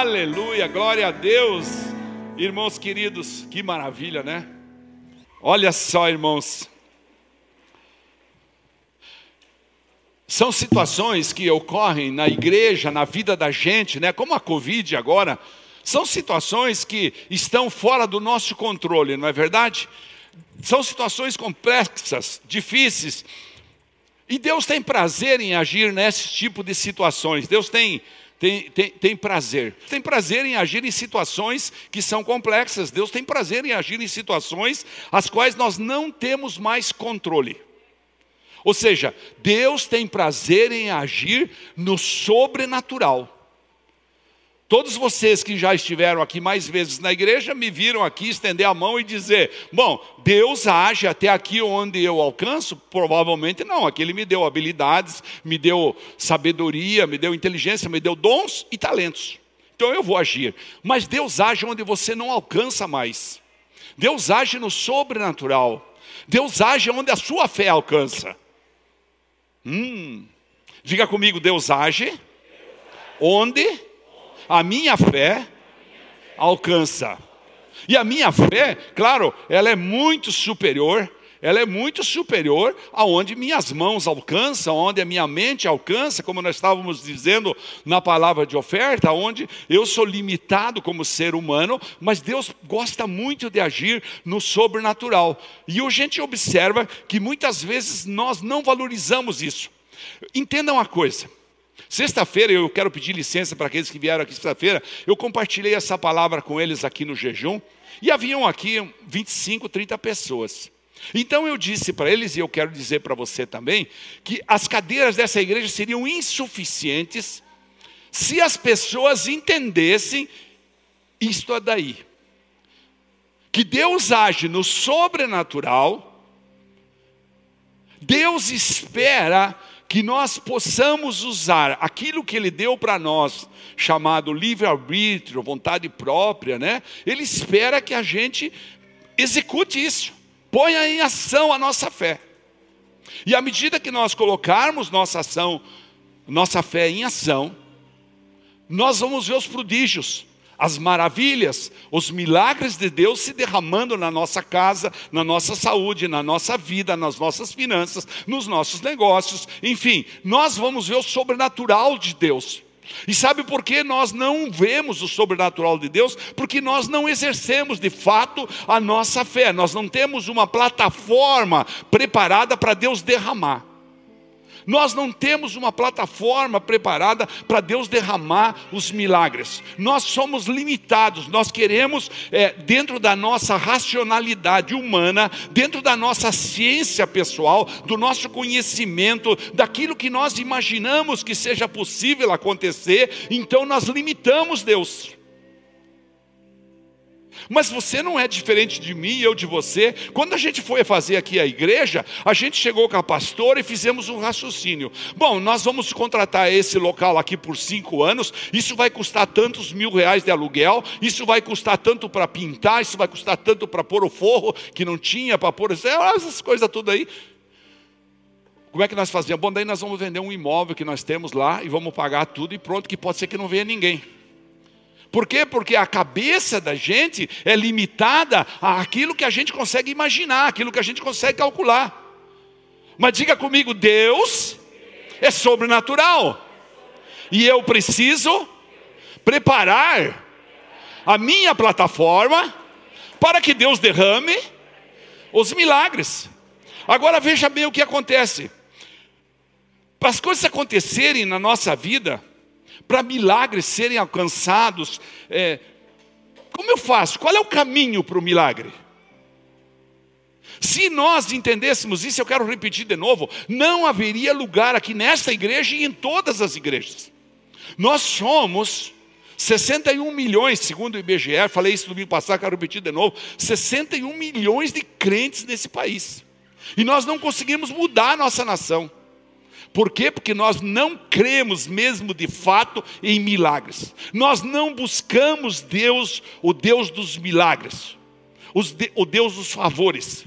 Aleluia, glória a Deus. Irmãos queridos, que maravilha, né? Olha só, irmãos. São situações que ocorrem na igreja, na vida da gente, né? Como a Covid agora, são situações que estão fora do nosso controle, não é verdade? São situações complexas, difíceis. E Deus tem prazer em agir nesse tipo de situações. Deus tem tem, tem, tem, prazer. Tem prazer em agir em situações que são complexas. Deus tem prazer em agir em situações as quais nós não temos mais controle. Ou seja, Deus tem prazer em agir no sobrenatural. Todos vocês que já estiveram aqui mais vezes na igreja me viram aqui estender a mão e dizer: Bom, Deus age até aqui onde eu alcanço? Provavelmente não. Aqui Ele me deu habilidades, me deu sabedoria, me deu inteligência, me deu dons e talentos. Então eu vou agir. Mas Deus age onde você não alcança mais. Deus age no sobrenatural. Deus age onde a sua fé alcança. Hum. Diga comigo: Deus age onde a minha fé alcança. E a minha fé, claro, ela é muito superior, ela é muito superior aonde minhas mãos alcançam, onde a minha mente alcança, como nós estávamos dizendo na palavra de oferta, onde eu sou limitado como ser humano, mas Deus gosta muito de agir no sobrenatural. E a gente observa que muitas vezes nós não valorizamos isso. Entenda uma coisa, Sexta-feira, eu quero pedir licença para aqueles que vieram aqui sexta-feira, eu compartilhei essa palavra com eles aqui no jejum, e haviam aqui 25, 30 pessoas. Então eu disse para eles, e eu quero dizer para você também, que as cadeiras dessa igreja seriam insuficientes se as pessoas entendessem isto daí. Que Deus age no sobrenatural, Deus espera que nós possamos usar aquilo que Ele deu para nós, chamado livre-arbítrio, vontade própria, né? Ele espera que a gente execute isso, ponha em ação a nossa fé. E à medida que nós colocarmos nossa ação, nossa fé em ação, nós vamos ver os prodígios, as maravilhas, os milagres de Deus se derramando na nossa casa, na nossa saúde, na nossa vida, nas nossas finanças, nos nossos negócios, enfim, nós vamos ver o sobrenatural de Deus. E sabe por que nós não vemos o sobrenatural de Deus? Porque nós não exercemos de fato a nossa fé, nós não temos uma plataforma preparada para Deus derramar. Nós não temos uma plataforma preparada para Deus derramar os milagres. Nós somos limitados, nós queremos, é, dentro da nossa racionalidade humana, dentro da nossa ciência pessoal, do nosso conhecimento, daquilo que nós imaginamos que seja possível acontecer, então nós limitamos Deus. Mas você não é diferente de mim eu de você. Quando a gente foi fazer aqui a igreja, a gente chegou com a pastora e fizemos um raciocínio. Bom, nós vamos contratar esse local aqui por cinco anos. Isso vai custar tantos mil reais de aluguel. Isso vai custar tanto para pintar. Isso vai custar tanto para pôr o forro que não tinha para pôr essas coisas tudo aí. Como é que nós fazíamos? Bom, daí nós vamos vender um imóvel que nós temos lá e vamos pagar tudo e pronto, que pode ser que não venha ninguém. Por quê? Porque a cabeça da gente é limitada àquilo que a gente consegue imaginar, aquilo que a gente consegue calcular. Mas diga comigo, Deus é sobrenatural. E eu preciso preparar a minha plataforma para que Deus derrame os milagres. Agora veja bem o que acontece. Para as coisas acontecerem na nossa vida, para milagres serem alcançados, é, como eu faço? Qual é o caminho para o milagre? Se nós entendêssemos isso, eu quero repetir de novo: não haveria lugar aqui nesta igreja e em todas as igrejas. Nós somos 61 milhões, segundo o IBGE, falei isso domingo passado, quero repetir de novo: 61 milhões de crentes nesse país. E nós não conseguimos mudar a nossa nação. Por quê? Porque nós não cremos mesmo de fato em milagres. Nós não buscamos Deus, o Deus dos milagres, o Deus dos favores.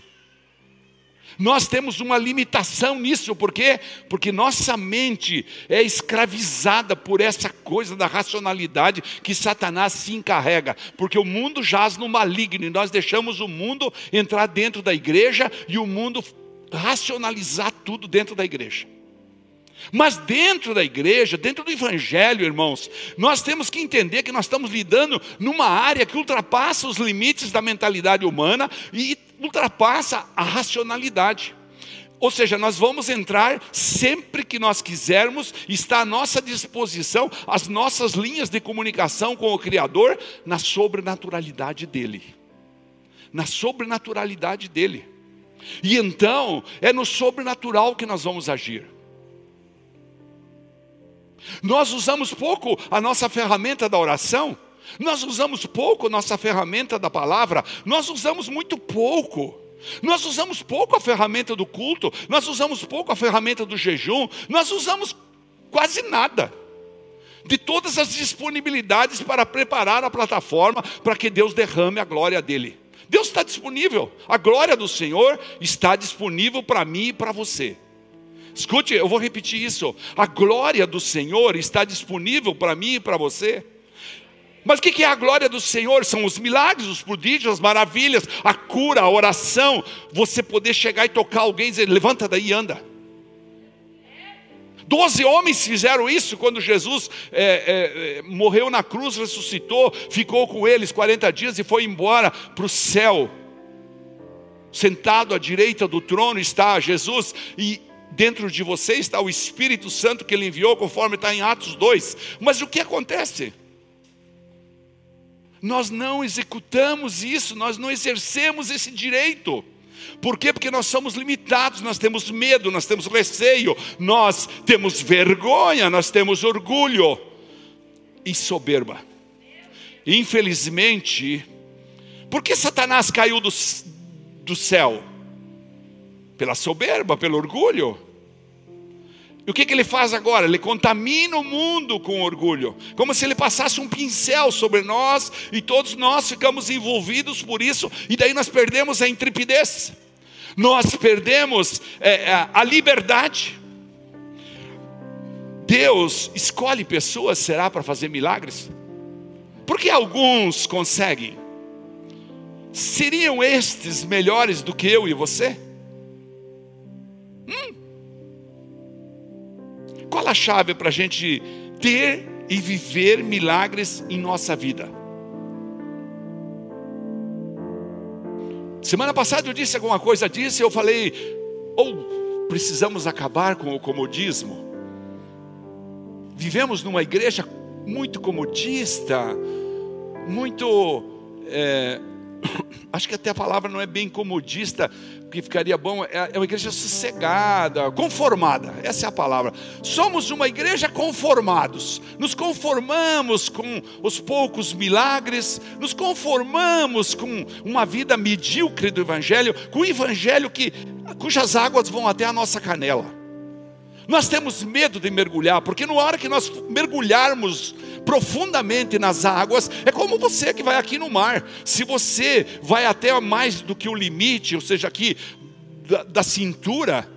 Nós temos uma limitação nisso, por quê? Porque nossa mente é escravizada por essa coisa da racionalidade que Satanás se encarrega, porque o mundo jaz no maligno e nós deixamos o mundo entrar dentro da igreja e o mundo racionalizar tudo dentro da igreja. Mas dentro da igreja, dentro do evangelho, irmãos, nós temos que entender que nós estamos lidando numa área que ultrapassa os limites da mentalidade humana e ultrapassa a racionalidade. Ou seja, nós vamos entrar sempre que nós quisermos, está à nossa disposição as nossas linhas de comunicação com o Criador na sobrenaturalidade dele. Na sobrenaturalidade dele. E então, é no sobrenatural que nós vamos agir. Nós usamos pouco a nossa ferramenta da oração, nós usamos pouco a nossa ferramenta da palavra, nós usamos muito pouco. Nós usamos pouco a ferramenta do culto, nós usamos pouco a ferramenta do jejum, nós usamos quase nada de todas as disponibilidades para preparar a plataforma para que Deus derrame a glória dele. Deus está disponível, a glória do Senhor está disponível para mim e para você. Escute, eu vou repetir isso. A glória do Senhor está disponível para mim e para você. Mas o que é a glória do Senhor? São os milagres, os prodígios, as maravilhas, a cura, a oração. Você poder chegar e tocar alguém e dizer: levanta daí e anda. Doze homens fizeram isso quando Jesus é, é, é morreu na cruz, ressuscitou, ficou com eles 40 dias e foi embora para o céu. Sentado à direita do trono está Jesus, e dentro de você está o Espírito Santo que ele enviou, conforme está em Atos 2. Mas o que acontece? Nós não executamos isso, nós não exercemos esse direito. Por quê? Porque nós somos limitados, nós temos medo, nós temos receio, nós temos vergonha, nós temos orgulho e soberba. Infelizmente, por que Satanás caiu do, do céu? Pela soberba, pelo orgulho. E o que, que ele faz agora? Ele contamina o mundo com orgulho, como se ele passasse um pincel sobre nós e todos nós ficamos envolvidos por isso, e daí nós perdemos a intrepidez, nós perdemos é, é a liberdade. Deus escolhe pessoas, será, para fazer milagres? Porque alguns conseguem. Seriam estes melhores do que eu e você? Qual a chave para a gente ter e viver milagres em nossa vida? Semana passada eu disse alguma coisa disso, eu falei, ou precisamos acabar com o comodismo. Vivemos numa igreja muito comodista, muito é, acho que até a palavra não é bem comodista, que ficaria bom, é, é uma igreja sossegada, conformada, essa é a palavra. Somos uma igreja conformados, nos conformamos com os poucos milagres, nos conformamos com uma vida medíocre do Evangelho, com o Evangelho que, cujas águas vão até a nossa canela. Nós temos medo de mergulhar, porque na hora que nós mergulharmos profundamente nas águas, é como você que vai aqui no mar. Se você vai até mais do que o limite, ou seja, aqui da, da cintura,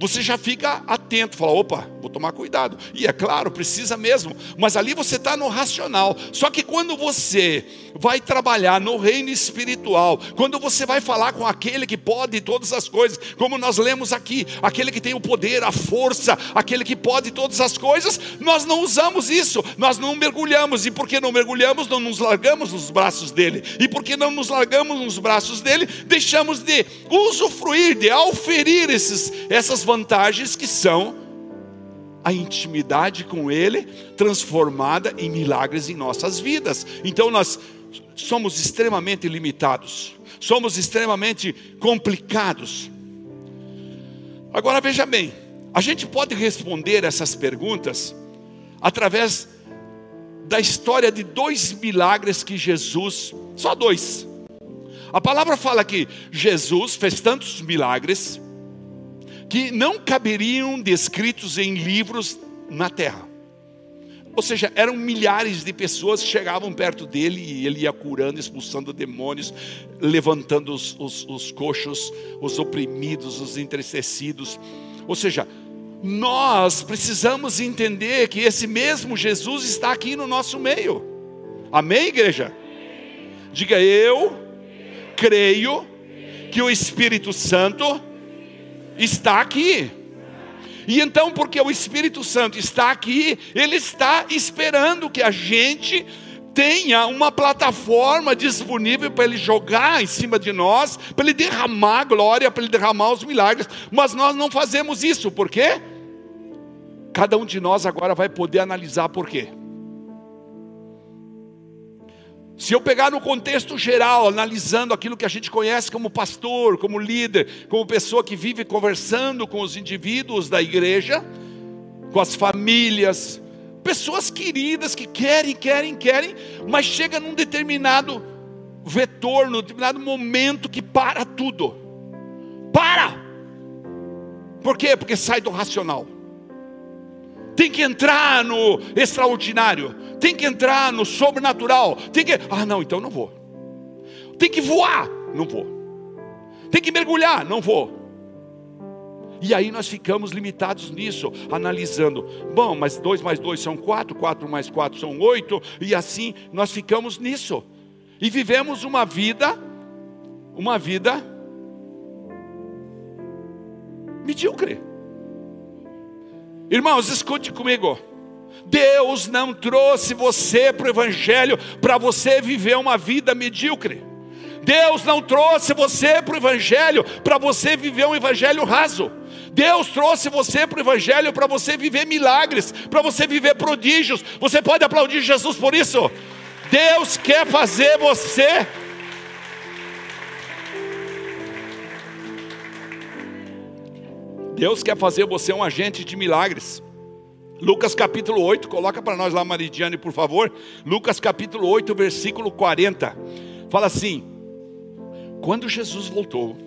você já fica atento, fala, opa, vou tomar cuidado. E é claro, precisa mesmo, mas ali você está no racional. Só que quando você vai trabalhar no reino espiritual, quando você vai falar com aquele que pode todas as coisas, como nós lemos aqui, aquele que tem o poder, a força, aquele que pode todas as coisas, nós não usamos isso, nós não mergulhamos, e porque não mergulhamos, não nos largamos nos braços dele, e porque não nos largamos nos braços dele, deixamos de usufruir, de auferir esses, essas vantagens que são a intimidade com Ele transformada em milagres em nossas vidas. Então nós somos extremamente limitados, somos extremamente complicados. Agora veja bem, a gente pode responder essas perguntas através da história de dois milagres que Jesus, só dois. A palavra fala que Jesus fez tantos milagres que não caberiam descritos em livros na terra. Ou seja, eram milhares de pessoas que chegavam perto dele e ele ia curando, expulsando demônios, levantando os, os, os coxos, os oprimidos, os entristecidos. Ou seja, nós precisamos entender que esse mesmo Jesus está aqui no nosso meio. Amém, igreja? Diga eu creio que o Espírito Santo está aqui. E então, porque o Espírito Santo está aqui, ele está esperando que a gente tenha uma plataforma disponível para ele jogar em cima de nós, para ele derramar a glória, para ele derramar os milagres. Mas nós não fazemos isso, por quê? Cada um de nós agora vai poder analisar por quê. Se eu pegar no contexto geral, analisando aquilo que a gente conhece como pastor, como líder, como pessoa que vive conversando com os indivíduos da igreja, com as famílias, pessoas queridas que querem, querem, querem, mas chega num determinado vetor, num determinado momento que para tudo. Para! Por quê? Porque sai do racional tem que entrar no extraordinário, tem que entrar no sobrenatural, tem que, ah, não, então não vou. Tem que voar, não vou. Tem que mergulhar, não vou. E aí nós ficamos limitados nisso, analisando. Bom, mas dois mais dois são quatro, quatro mais quatro são oito, e assim nós ficamos nisso. E vivemos uma vida, uma vida medíocre. Irmãos, escute comigo. Deus não trouxe você para o Evangelho para você viver uma vida medíocre. Deus não trouxe você para o Evangelho para você viver um Evangelho raso. Deus trouxe você para o Evangelho para você viver milagres, para você viver prodígios. Você pode aplaudir Jesus por isso? Deus quer fazer você Deus quer fazer você um agente de milagres. Lucas capítulo 8, coloca para nós lá, Maridiane, por favor. Lucas capítulo 8, versículo 40. Fala assim: Quando Jesus voltou,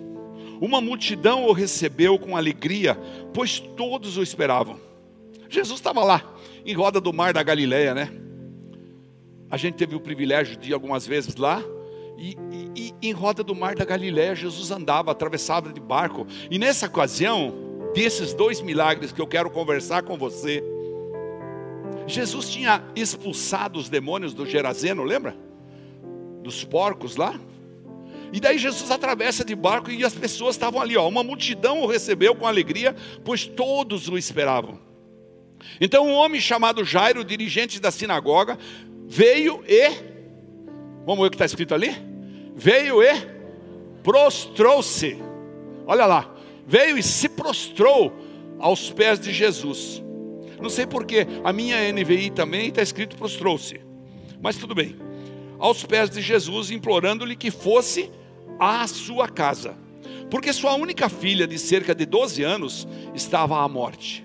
uma multidão o recebeu com alegria, pois todos o esperavam. Jesus estava lá, em roda do mar da Galileia, né? A gente teve o privilégio de ir algumas vezes lá. E, e, e em roda do mar da Galileia, Jesus andava, atravessava de barco. E nessa ocasião, desses dois milagres que eu quero conversar com você. Jesus tinha expulsado os demônios do Gerazeno, lembra? Dos porcos lá. E daí Jesus atravessa de barco e as pessoas estavam ali, ó, uma multidão o recebeu com alegria, pois todos o esperavam. Então um homem chamado Jairo, dirigente da sinagoga, veio e Vamos ver o que está escrito ali? Veio e prostrou-se. Olha lá veio e se prostrou aos pés de Jesus. Não sei porquê, a minha NVI também está escrito prostrou-se, mas tudo bem. Aos pés de Jesus, implorando-lhe que fosse à sua casa, porque sua única filha, de cerca de 12 anos, estava à morte.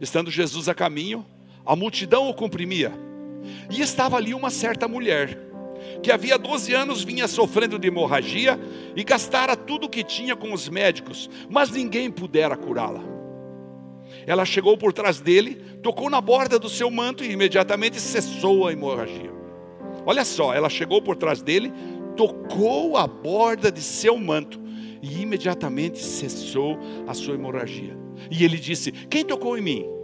Estando Jesus a caminho, a multidão o comprimia, e estava ali uma certa mulher que havia 12 anos vinha sofrendo de hemorragia e gastara tudo o que tinha com os médicos, mas ninguém pudera curá-la. Ela chegou por trás dele, tocou na borda do seu manto e imediatamente cessou a hemorragia. Olha só, ela chegou por trás dele, tocou a borda de seu manto e imediatamente cessou a sua hemorragia. E ele disse: Quem tocou em mim?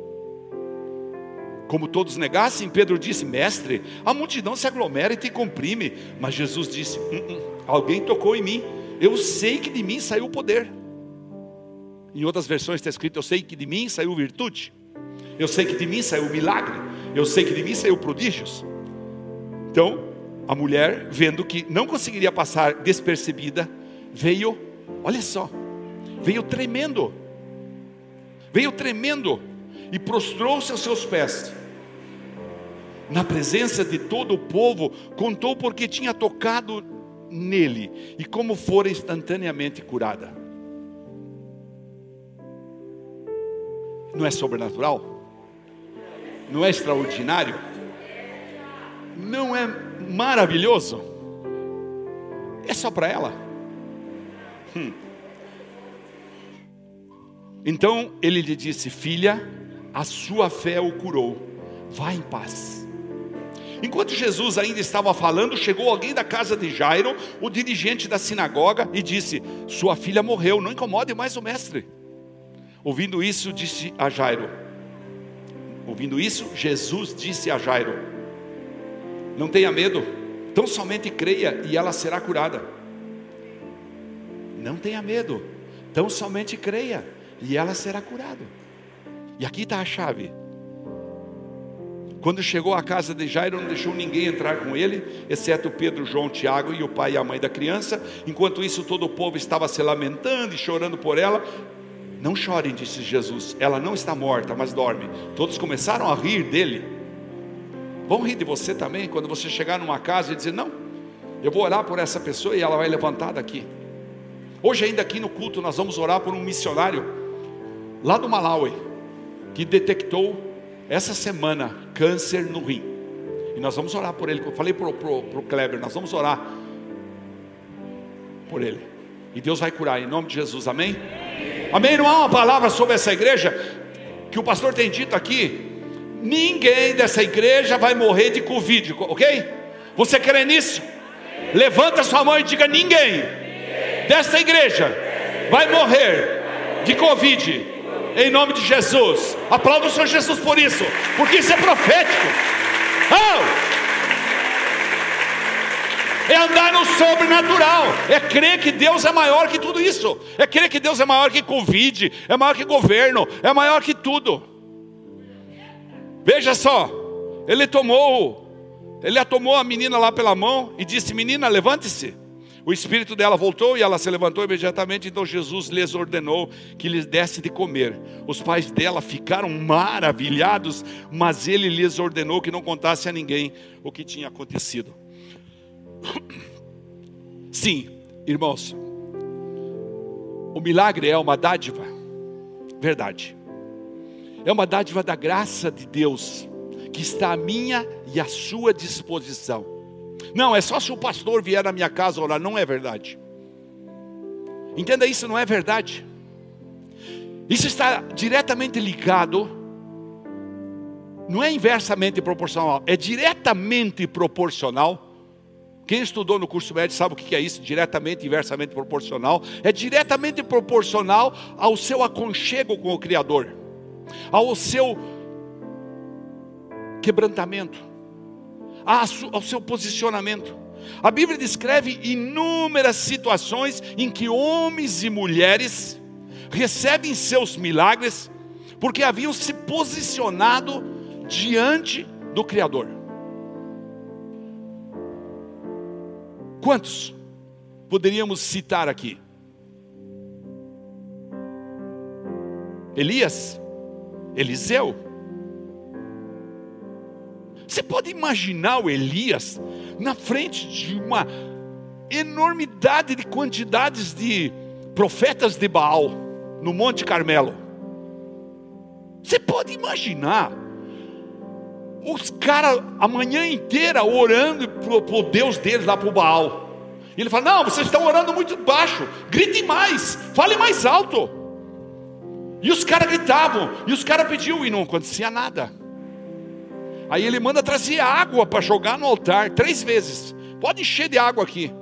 Como todos negassem, Pedro disse: Mestre, a multidão se aglomera e te comprime. Mas Jesus disse: hum, hum, Alguém tocou em mim, eu sei que de mim saiu o poder. Em outras versões está escrito: Eu sei que de mim saiu virtude, eu sei que de mim saiu milagre, eu sei que de mim saiu prodígios. Então, a mulher, vendo que não conseguiria passar despercebida, veio, olha só, veio tremendo, veio tremendo e prostrou-se aos seus pés na presença de todo o povo, contou porque tinha tocado nele e como fora instantaneamente curada. Não é sobrenatural? Não é extraordinário? Não é maravilhoso? É só para ela. Hum. Então ele lhe disse: Filha, a sua fé o curou. Vá em paz. Enquanto Jesus ainda estava falando, chegou alguém da casa de Jairo, o dirigente da sinagoga, e disse: Sua filha morreu, não incomode mais o mestre. Ouvindo isso, disse a Jairo: Ouvindo isso, Jesus disse a Jairo: Não tenha medo, tão somente creia e ela será curada. Não tenha medo, tão somente creia e ela será curada. E aqui está a chave. Quando chegou à casa de Jairo, não deixou ninguém entrar com ele, exceto Pedro, João, Tiago e o pai e a mãe da criança. Enquanto isso, todo o povo estava se lamentando e chorando por ela. Não chorem, disse Jesus, ela não está morta, mas dorme. Todos começaram a rir dele. Vão rir de você também quando você chegar numa casa e dizer: Não, eu vou orar por essa pessoa e ela vai levantar daqui. Hoje, ainda aqui no culto, nós vamos orar por um missionário lá do Malawi que detectou essa semana câncer no rim. E nós vamos orar por ele. Eu falei para o Kleber, nós vamos orar por ele. E Deus vai curar em nome de Jesus, amém? Amém? Não há uma palavra sobre essa igreja que o pastor tem dito aqui. Ninguém dessa igreja vai morrer de Covid, ok? Você crê nisso? Levanta sua mão e diga: ninguém dessa igreja vai morrer de Covid em nome de Jesus. Aplauda o Senhor Jesus por isso, porque isso é profético. Oh! É andar no sobrenatural, é crer que Deus é maior que tudo isso, é crer que Deus é maior que Covid, é maior que governo, é maior que tudo. Veja só, ele tomou, ele a tomou a menina lá pela mão e disse: Menina, levante-se. O espírito dela voltou e ela se levantou imediatamente. Então Jesus lhes ordenou que lhes desse de comer. Os pais dela ficaram maravilhados, mas ele lhes ordenou que não contasse a ninguém o que tinha acontecido. Sim, irmãos, o milagre é uma dádiva, verdade. É uma dádiva da graça de Deus que está à minha e à sua disposição. Não, é só se o pastor vier na minha casa orar. Não é verdade. Entenda isso, não é verdade. Isso está diretamente ligado, não é inversamente proporcional, é diretamente proporcional. Quem estudou no curso médio sabe o que é isso, diretamente, inversamente proporcional. É diretamente proporcional ao seu aconchego com o Criador, ao seu quebrantamento ao seu posicionamento. A Bíblia descreve inúmeras situações em que homens e mulheres recebem seus milagres porque haviam se posicionado diante do Criador. Quantos poderíamos citar aqui? Elias, Eliseu, você pode imaginar o Elias na frente de uma enormidade de quantidades de profetas de Baal no Monte Carmelo. Você pode imaginar os caras a manhã inteira orando para o Deus deles lá para Baal. E ele fala: Não, vocês estão orando muito baixo, grite mais, fale mais alto. E os caras gritavam, e os caras pediam, e não acontecia nada. Aí ele manda trazer água para jogar no altar três vezes. Pode encher de água aqui.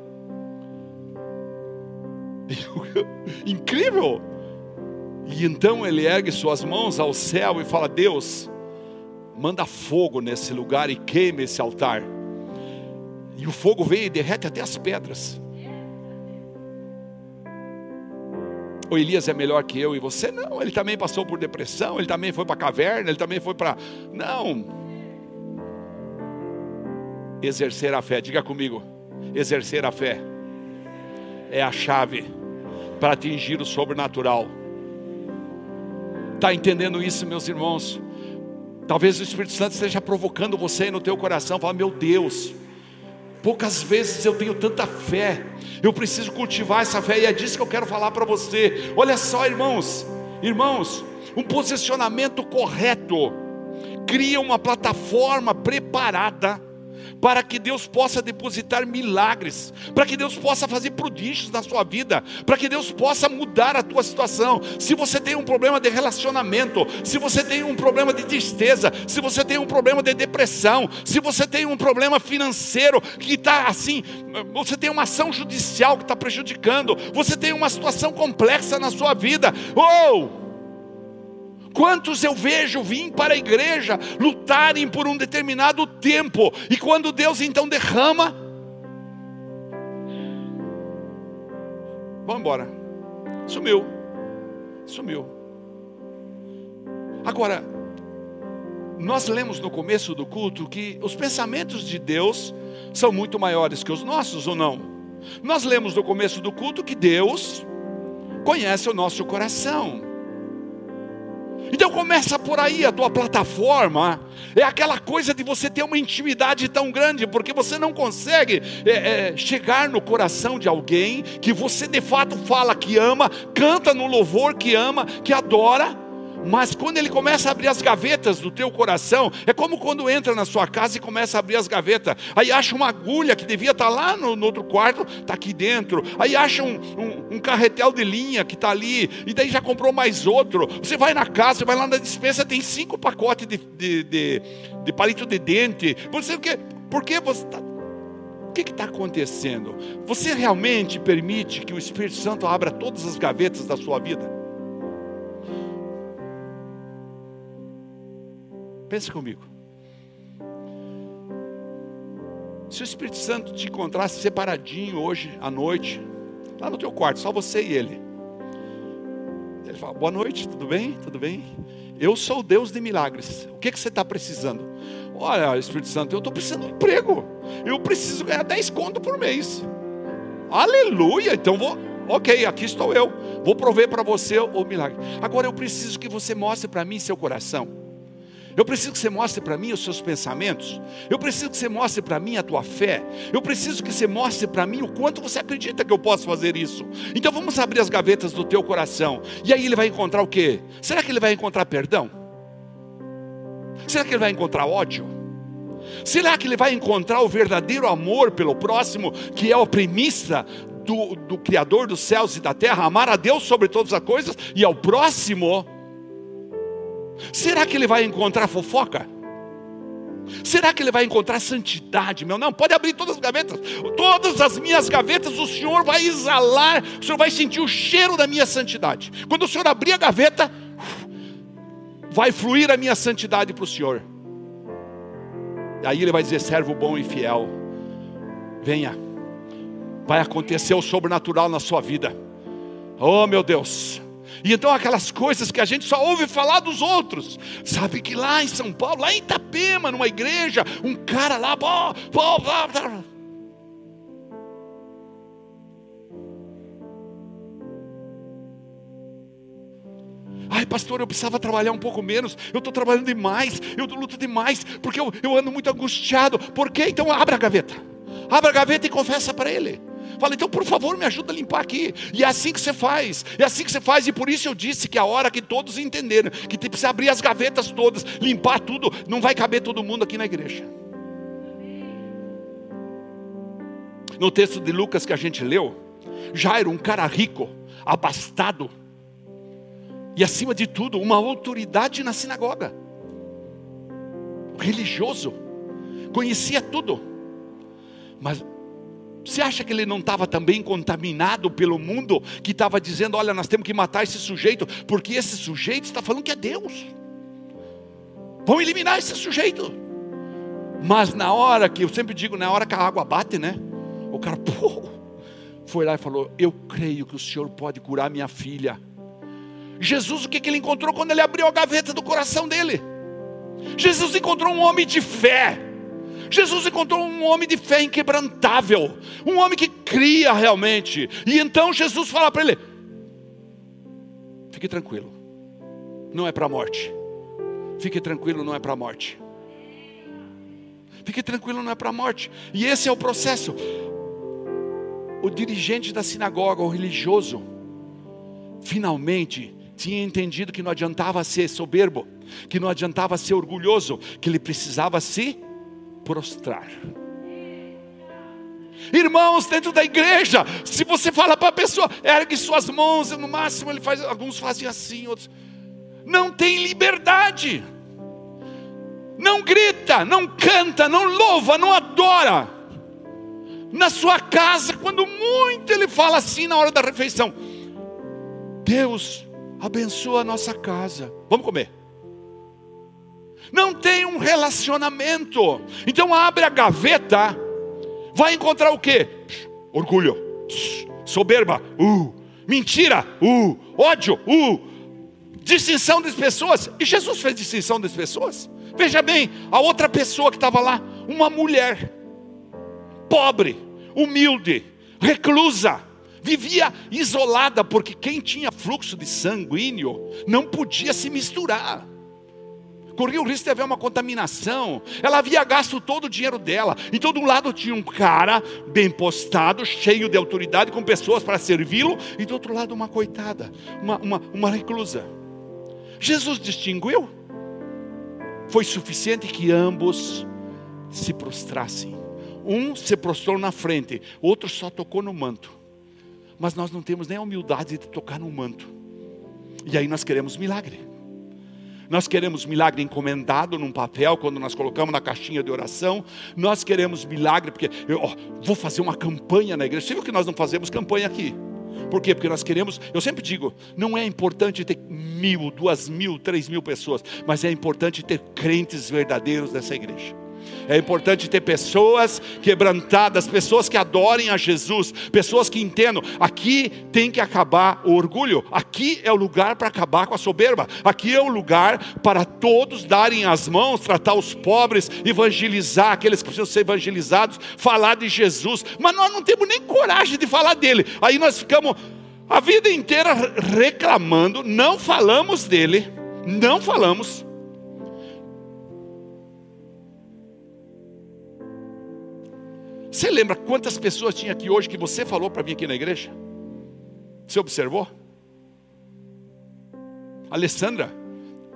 Incrível! E então ele ergue suas mãos ao céu e fala: Deus, manda fogo nesse lugar e queime esse altar. E o fogo veio e derrete até as pedras. O Elias é melhor que eu e você? Não, ele também passou por depressão, ele também foi para a caverna, ele também foi para. Não, Exercer a fé, diga comigo, exercer a fé é a chave para atingir o sobrenatural. Está entendendo isso, meus irmãos? Talvez o Espírito Santo esteja provocando você no teu coração, fala, meu Deus, poucas vezes eu tenho tanta fé, eu preciso cultivar essa fé, e é disso que eu quero falar para você. Olha só, irmãos, irmãos, um posicionamento correto cria uma plataforma preparada para que Deus possa depositar milagres, para que Deus possa fazer prodígios na sua vida, para que Deus possa mudar a tua situação. Se você tem um problema de relacionamento, se você tem um problema de tristeza, se você tem um problema de depressão, se você tem um problema financeiro que está assim, você tem uma ação judicial que está prejudicando, você tem uma situação complexa na sua vida, ou oh, Quantos eu vejo vir para a igreja lutarem por um determinado tempo, e quando Deus então derrama, vamos embora, sumiu, sumiu. Agora, nós lemos no começo do culto que os pensamentos de Deus são muito maiores que os nossos, ou não? Nós lemos no começo do culto que Deus conhece o nosso coração. Então começa por aí a tua plataforma. É aquela coisa de você ter uma intimidade tão grande, porque você não consegue é, é, chegar no coração de alguém que você de fato fala que ama, canta no louvor que ama, que adora mas quando ele começa a abrir as gavetas do teu coração, é como quando entra na sua casa e começa a abrir as gavetas. Aí acha uma agulha que devia estar lá no, no outro quarto, está aqui dentro. Aí acha um, um, um carretel de linha que está ali, e daí já comprou mais outro. Você vai na casa, você vai lá na dispensa, tem cinco pacotes de, de, de, de palito de dente. Você, porque, porque você está o que está acontecendo? Você realmente permite que o Espírito Santo abra todas as gavetas da sua vida? Pense comigo. Se o Espírito Santo te encontrasse separadinho hoje à noite, lá no teu quarto, só você e ele. Ele fala: Boa noite, tudo bem? Tudo bem? Eu sou o Deus de milagres. O que, que você está precisando? Olha, Espírito Santo, eu estou precisando de um emprego. Eu preciso ganhar 10 conto por mês. Aleluia! Então vou. Ok, aqui estou eu. Vou prover para você o milagre. Agora eu preciso que você mostre para mim seu coração. Eu preciso que você mostre para mim os seus pensamentos. Eu preciso que você mostre para mim a tua fé. Eu preciso que você mostre para mim o quanto você acredita que eu posso fazer isso. Então vamos abrir as gavetas do teu coração. E aí ele vai encontrar o quê? Será que ele vai encontrar perdão? Será que ele vai encontrar ódio? Será que ele vai encontrar o verdadeiro amor pelo próximo, que é a premissa do, do Criador dos céus e da terra, amar a Deus sobre todas as coisas e ao próximo? Será que ele vai encontrar fofoca? Será que ele vai encontrar santidade, meu? Não, pode abrir todas as gavetas. Todas as minhas gavetas, o Senhor vai exalar, o Senhor vai sentir o cheiro da minha santidade. Quando o Senhor abrir a gaveta, vai fluir a minha santidade para o Senhor. E aí ele vai dizer: servo bom e fiel, venha, vai acontecer o sobrenatural na sua vida. Oh meu Deus, e então aquelas coisas que a gente só ouve falar dos outros. Sabe que lá em São Paulo, lá em Itapema, numa igreja, um cara lá, pô, pô, pô, Ai, pastor, eu precisava trabalhar um pouco menos. Eu estou trabalhando demais. Eu luto demais. Porque eu, eu ando muito angustiado. Por quê? Então abra a gaveta. Abra a gaveta e confessa para ele. Fala, então por favor me ajuda a limpar aqui. E é assim que você faz. É assim que você faz. E por isso eu disse que a hora que todos entenderam que precisa abrir as gavetas todas, limpar tudo, não vai caber todo mundo aqui na igreja. No texto de Lucas que a gente leu, Jairo, um cara rico, abastado, e acima de tudo, uma autoridade na sinagoga, religioso, conhecia tudo, mas você acha que ele não estava também contaminado pelo mundo que estava dizendo: olha, nós temos que matar esse sujeito, porque esse sujeito está falando que é Deus. Vamos eliminar esse sujeito. Mas na hora que, eu sempre digo, na hora que a água bate, né? O cara pô, foi lá e falou: Eu creio que o Senhor pode curar minha filha. Jesus, o que, que ele encontrou quando ele abriu a gaveta do coração dele? Jesus encontrou um homem de fé Jesus encontrou um homem de fé inquebrantável, um homem que cria realmente. E então Jesus fala para ele: Fique tranquilo, não é para a morte. Fique tranquilo, não é para a morte. Fique tranquilo, não é para a morte. E esse é o processo. O dirigente da sinagoga, o religioso, finalmente tinha entendido que não adiantava ser soberbo, que não adiantava ser orgulhoso, que ele precisava se prostrar. Irmãos, dentro da igreja, se você fala para a pessoa, ergue suas mãos, no máximo ele faz, alguns fazem assim, outros. Não tem liberdade. Não grita, não canta, não louva, não adora. Na sua casa, quando muito ele fala assim na hora da refeição: Deus, abençoa a nossa casa. Vamos comer. Não tem um relacionamento. Então abre a gaveta vai encontrar o quê? Orgulho, soberba, uh, mentira, uh, ódio, uh, distinção das pessoas. E Jesus fez distinção das pessoas. Veja bem, a outra pessoa que estava lá, uma mulher, pobre, humilde, reclusa, vivia isolada, porque quem tinha fluxo de sanguíneo não podia se misturar corria o risco de haver uma contaminação. Ela havia gasto todo o dinheiro dela. Em todo lado tinha um cara bem postado, cheio de autoridade, com pessoas para servi-lo, e do outro lado uma coitada, uma, uma, uma reclusa. Jesus distinguiu. Foi suficiente que ambos se prostrassem. Um se prostrou na frente, outro só tocou no manto. Mas nós não temos nem a humildade de tocar no manto. E aí nós queremos milagre. Nós queremos milagre encomendado num papel, quando nós colocamos na caixinha de oração. Nós queremos milagre, porque eu ó, vou fazer uma campanha na igreja. Você viu que nós não fazemos campanha aqui? Por quê? Porque nós queremos, eu sempre digo, não é importante ter mil, duas mil, três mil pessoas, mas é importante ter crentes verdadeiros nessa igreja. É importante ter pessoas quebrantadas, pessoas que adorem a Jesus, pessoas que entendam. Aqui tem que acabar o orgulho, aqui é o lugar para acabar com a soberba, aqui é o lugar para todos darem as mãos, tratar os pobres, evangelizar aqueles que precisam ser evangelizados, falar de Jesus. Mas nós não temos nem coragem de falar dele. Aí nós ficamos a vida inteira reclamando, não falamos dele, não falamos. Você lembra quantas pessoas tinha aqui hoje que você falou para vir aqui na igreja? Você observou? Alessandra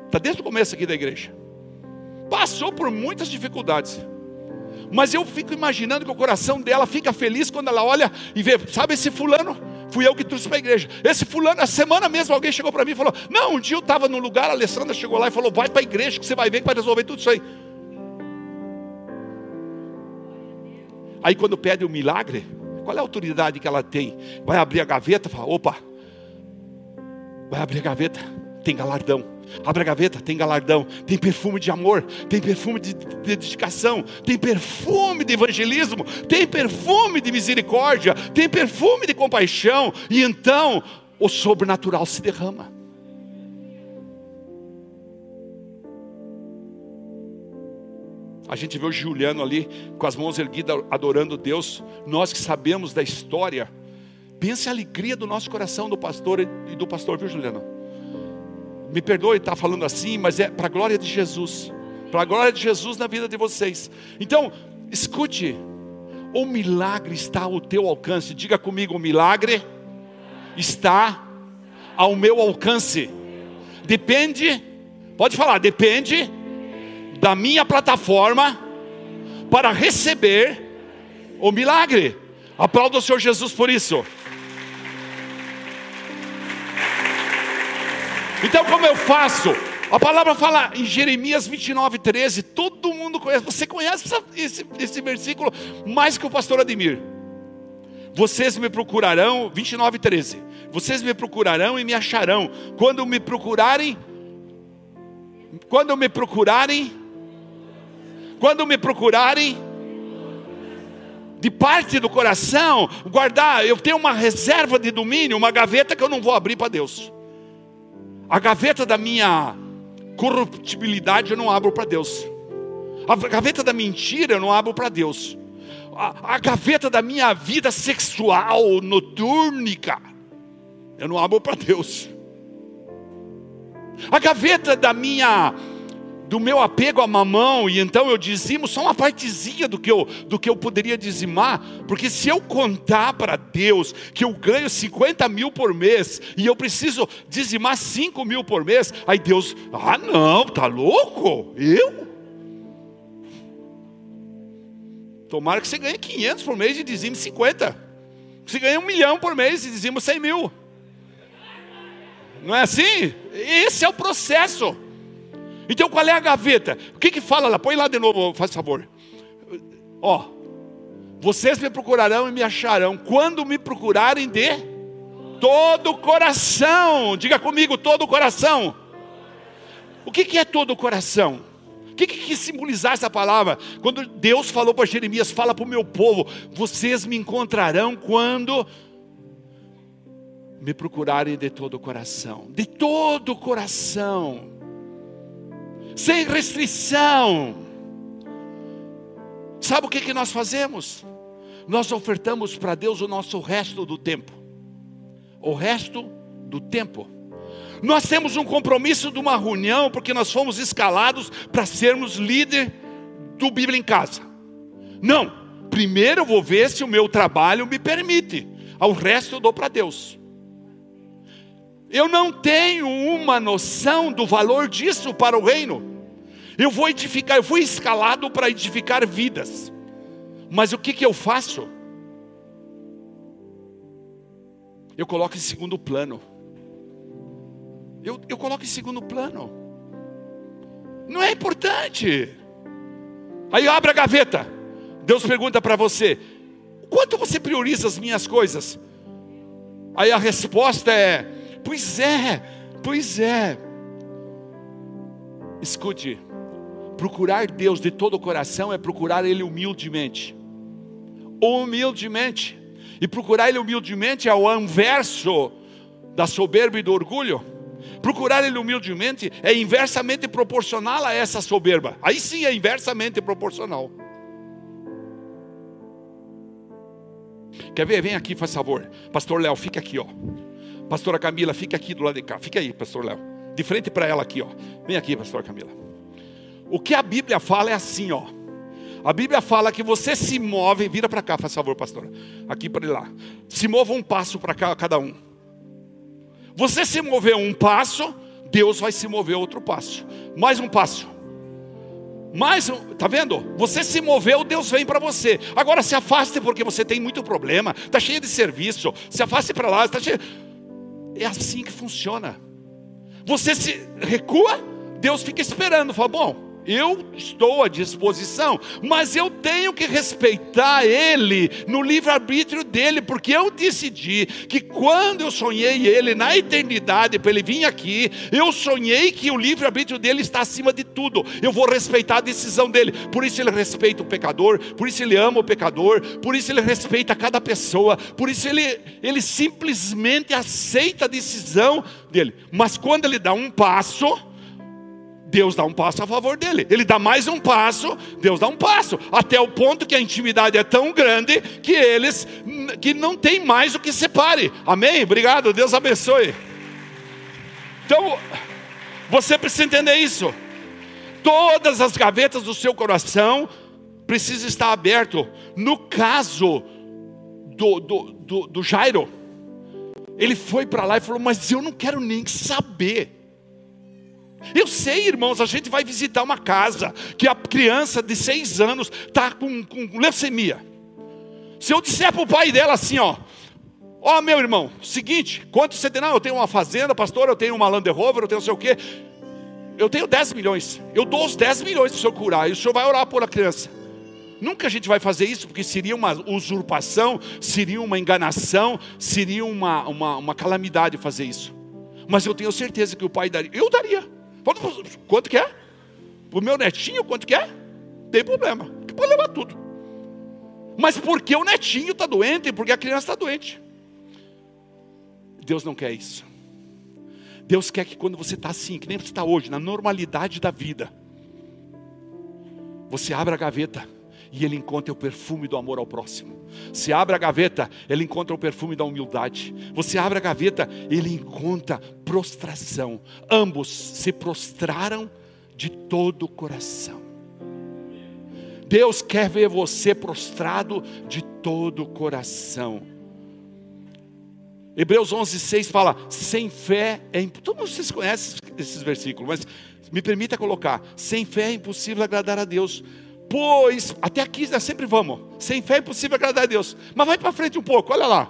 está desde o começo aqui da igreja. Passou por muitas dificuldades. Mas eu fico imaginando que o coração dela fica feliz quando ela olha e vê, sabe esse fulano? Fui eu que trouxe para a igreja. Esse fulano, a semana mesmo, alguém chegou para mim e falou: Não, um dia eu estava no lugar, a Alessandra chegou lá e falou: Vai para a igreja que você vai ver que vai resolver tudo isso aí. Aí quando pede o um milagre, qual é a autoridade que ela tem? Vai abrir a gaveta fala: opa, vai abrir a gaveta, tem galardão. Abre a gaveta, tem galardão, tem perfume de amor, tem perfume de dedicação, tem perfume de evangelismo, tem perfume de misericórdia, tem perfume de compaixão, e então o sobrenatural se derrama. A gente vê o Juliano ali com as mãos erguidas adorando Deus. Nós que sabemos da história, pense a alegria do nosso coração do pastor e do pastor, viu, Juliano? Me perdoe estar falando assim, mas é para a glória de Jesus. Para a glória de Jesus na vida de vocês. Então, escute. O milagre está ao teu alcance. Diga comigo, o milagre está ao meu alcance. Depende, pode falar, depende da minha plataforma para receber o milagre. Aplauda o Senhor Jesus por isso. Então, como eu faço? A palavra fala em Jeremias 29, 13. Todo mundo conhece. Você conhece esse, esse versículo mais que o pastor Ademir. Vocês me procurarão, 29, 13. Vocês me procurarão e me acharão. Quando me procurarem, quando me procurarem quando me procurarem, de parte do coração, guardar, eu tenho uma reserva de domínio, uma gaveta que eu não vou abrir para Deus. A gaveta da minha corruptibilidade eu não abro para Deus. A gaveta da mentira eu não abro para Deus. A, a, gaveta da minha vida sexual noturnica eu não abro para Deus. A gaveta da minha do meu apego a mamão, e então eu dizimo só uma partezinha do que eu, do que eu poderia dizimar, porque se eu contar para Deus que eu ganho 50 mil por mês e eu preciso dizimar 5 mil por mês, aí Deus, ah não, tá louco? Eu? Tomara que você ganhe 500 por mês e dizime 50. Você ganha um milhão por mês e dizime 100 mil. Não é assim? Esse é o processo. Então qual é a gaveta? O que que fala lá? Põe lá de novo, faz favor. Ó, vocês me procurarão e me acharão quando me procurarem de todo o coração. Diga comigo, todo o coração. O que, que é todo o coração? O que, que quis simbolizar essa palavra? Quando Deus falou para Jeremias: Fala para o meu povo, vocês me encontrarão quando me procurarem de todo o coração. De todo o coração. Sem restrição. Sabe o que, que nós fazemos? Nós ofertamos para Deus o nosso resto do tempo. O resto do tempo. Nós temos um compromisso de uma reunião, porque nós fomos escalados para sermos líder do Bíblia em Casa. Não, primeiro eu vou ver se o meu trabalho me permite, ao resto eu dou para Deus. Eu não tenho uma noção do valor disso para o reino. Eu vou edificar, eu fui escalado para edificar vidas. Mas o que, que eu faço? Eu coloco em segundo plano. Eu, eu coloco em segundo plano. Não é importante. Aí abre a gaveta. Deus pergunta para você: quanto você prioriza as minhas coisas? Aí a resposta é: pois é, pois é. Escute, procurar Deus de todo o coração é procurar Ele humildemente. Humildemente. E procurar Ele humildemente é o inverso da soberba e do orgulho. Procurar Ele humildemente é inversamente proporcional a essa soberba. Aí sim é inversamente proporcional. Quer ver? Vem aqui, faz favor. Pastor Léo, fica aqui, ó. Pastora Camila, fica aqui do lado de cá. Fica aí, pastor Léo. De frente para ela aqui, ó. Vem aqui, pastora Camila. O que a Bíblia fala é assim, ó. A Bíblia fala que você se move, vira para cá, faz favor, pastora. Aqui para lá. Se mova um passo para cá cada um. Você se mover um passo, Deus vai se mover outro passo. Mais um passo. Mais um, tá vendo? Você se moveu, Deus vem para você. Agora se afaste porque você tem muito problema, tá cheio de serviço. Se afaste para lá, está cheio. É assim que funciona. Você se recua, Deus fica esperando, fala: "Bom, eu estou à disposição, mas eu tenho que respeitar Ele no livre-arbítrio dele, porque eu decidi que quando eu sonhei Ele na eternidade, para Ele vir aqui, eu sonhei que o livre-arbítrio dele está acima de tudo. Eu vou respeitar a decisão dele. Por isso Ele respeita o pecador, por isso Ele ama o pecador, por isso Ele respeita cada pessoa, por isso Ele, ele simplesmente aceita a decisão dele. Mas quando Ele dá um passo, Deus dá um passo a favor dele. Ele dá mais um passo, Deus dá um passo, até o ponto que a intimidade é tão grande que eles que não tem mais o que separe. Amém? Obrigado, Deus abençoe. Então, você precisa entender isso. Todas as gavetas do seu coração precisam estar aberto. No caso do, do, do, do Jairo, ele foi para lá e falou: Mas eu não quero nem saber eu sei, irmãos, a gente vai visitar uma casa que a criança de seis anos está com, com leucemia. Se eu disser para o pai dela assim, ó, ó oh, meu irmão, seguinte, quanto você tem? Não, eu tenho uma fazenda, pastor, eu tenho uma Land Rover, eu tenho não sei o quê. Eu tenho 10 milhões. Eu dou os 10 milhões para o senhor curar. E o senhor vai orar por a criança. Nunca a gente vai fazer isso, porque seria uma usurpação, seria uma enganação, seria uma, uma, uma calamidade fazer isso. Mas eu tenho certeza que o pai daria. Eu daria. Quanto que é? O meu netinho, quanto que é? Tem problema. Que pode levar tudo. Mas porque o netinho está doente, porque a criança está doente. Deus não quer isso. Deus quer que quando você está assim, que nem você está hoje, na normalidade da vida, você abra a gaveta e ele encontra o perfume do amor ao próximo. Você abre a gaveta, ele encontra o perfume da humildade. Você abre a gaveta, ele encontra prostração. Ambos se prostraram de todo o coração. Deus quer ver você prostrado de todo o coração. Hebreus 11:6 fala: sem fé é impossível. Todos vocês conhecem esses versículos, mas me permita colocar: sem fé é impossível agradar a Deus Pois, até aqui nós sempre vamos. Sem fé é impossível agradar a Deus. Mas vai para frente um pouco, olha lá.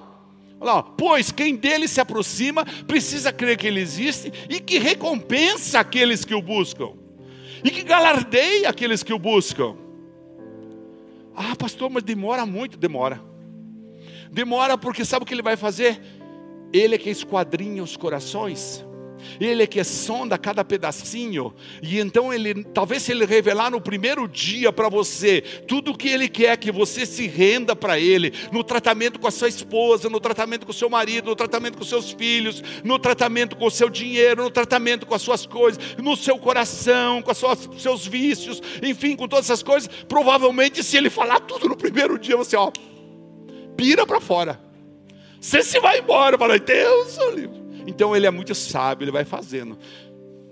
Olha lá. Pois quem dele se aproxima precisa crer que ele existe e que recompensa aqueles que o buscam. E que galardeia aqueles que o buscam. Ah, pastor, mas demora muito, demora. Demora porque sabe o que ele vai fazer? Ele é que esquadrinha os corações. Ele é que sonda cada pedacinho. E então ele, talvez se ele revelar no primeiro dia para você tudo o que ele quer que você se renda para ele, no tratamento com a sua esposa, no tratamento com o seu marido, no tratamento com seus filhos, no tratamento com o seu dinheiro, no tratamento com as suas coisas, no seu coração, com os seus vícios, enfim, com todas essas coisas, provavelmente se ele falar tudo no primeiro dia, você ó, pira para fora. Você se vai embora, fala, Deus, livre. Então ele é muito sábio, ele vai fazendo.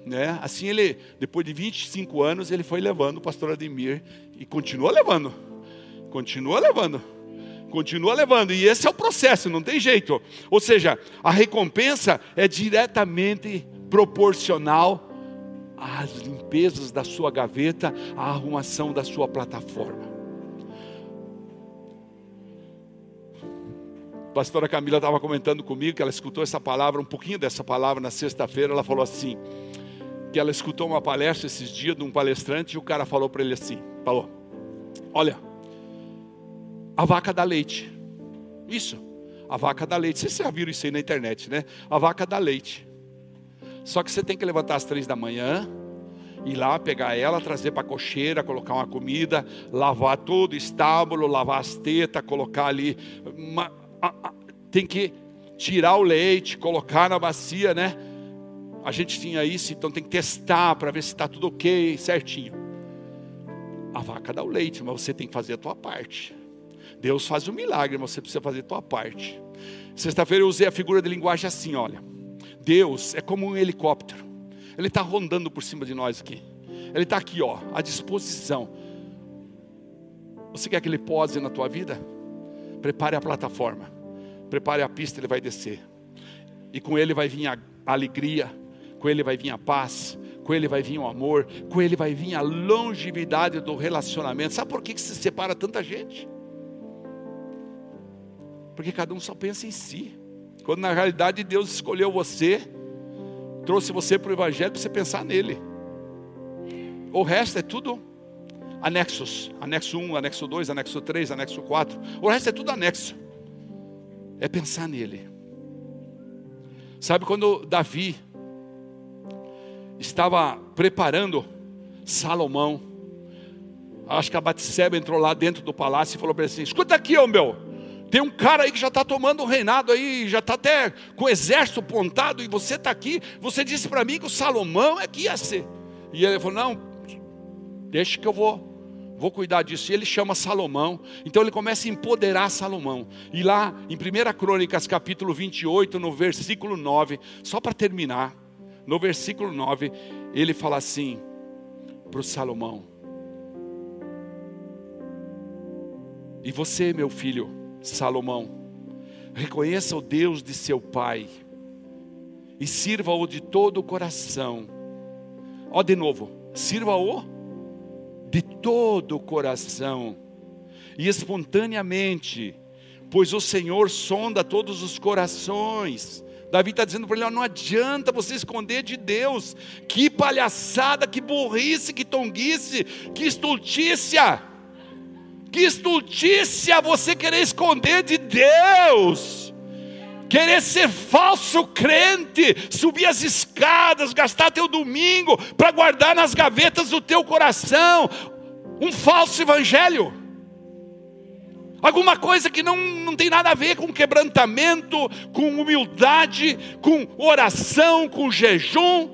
Né? Assim ele, depois de 25 anos, ele foi levando o pastor Ademir e continua levando. Continua levando. Continua levando. E esse é o processo, não tem jeito. Ou seja, a recompensa é diretamente proporcional às limpezas da sua gaveta, à arrumação da sua plataforma. Pastora Camila estava comentando comigo que ela escutou essa palavra, um pouquinho dessa palavra na sexta-feira. Ela falou assim: que ela escutou uma palestra esses dias de um palestrante e o cara falou para ele assim: falou, olha, a vaca dá leite. Isso, a vaca dá leite. Vocês já viram isso aí na internet, né? A vaca dá leite. Só que você tem que levantar às três da manhã, ir lá, pegar ela, trazer para a cocheira, colocar uma comida, lavar todo o estábulo, lavar as tetas, colocar ali uma, tem que tirar o leite, colocar na bacia, né? A gente tinha isso, então tem que testar para ver se está tudo ok, certinho. A vaca dá o leite, mas você tem que fazer a tua parte. Deus faz um milagre, mas você precisa fazer a tua parte. Sexta-feira eu usei a figura de linguagem assim, olha. Deus é como um helicóptero. Ele está rondando por cima de nós aqui. Ele está aqui, ó, à disposição. Você quer que ele pose na tua vida? Prepare a plataforma, prepare a pista, ele vai descer. E com ele vai vir a alegria, com ele vai vir a paz, com ele vai vir o amor, com ele vai vir a longevidade do relacionamento. Sabe por que, que se separa tanta gente? Porque cada um só pensa em si. Quando na realidade Deus escolheu você, trouxe você para o Evangelho para você pensar nele. O resto é tudo anexos, anexo 1, anexo 2, anexo 3, anexo 4. O resto é tudo anexo. É pensar nele. Sabe quando Davi estava preparando Salomão, acho que a Batseba entrou lá dentro do palácio e falou para ele assim: escuta aqui, ô meu, tem um cara aí que já está tomando o reinado aí, já está até com o exército pontado, e você está aqui, você disse para mim que o Salomão é que ia ser. E ele falou: não, deixa que eu vou vou cuidar disso. E ele chama Salomão. Então ele começa a empoderar Salomão. E lá em 1 Crônicas, capítulo 28, no versículo 9, só para terminar, no versículo 9, ele fala assim para o Salomão: E você, meu filho Salomão, reconheça o Deus de seu pai e sirva-o de todo o coração. Ó, de novo, sirva-o de todo o coração e espontaneamente, pois o Senhor sonda todos os corações. Davi está dizendo para ele: não adianta você esconder de Deus. Que palhaçada, que burrice, que tonguice, que estultícia. Que estultícia você querer esconder de Deus querer ser falso crente, subir as escadas, gastar teu domingo para guardar nas gavetas do teu coração um falso evangelho. Alguma coisa que não, não tem nada a ver com quebrantamento, com humildade, com oração, com jejum,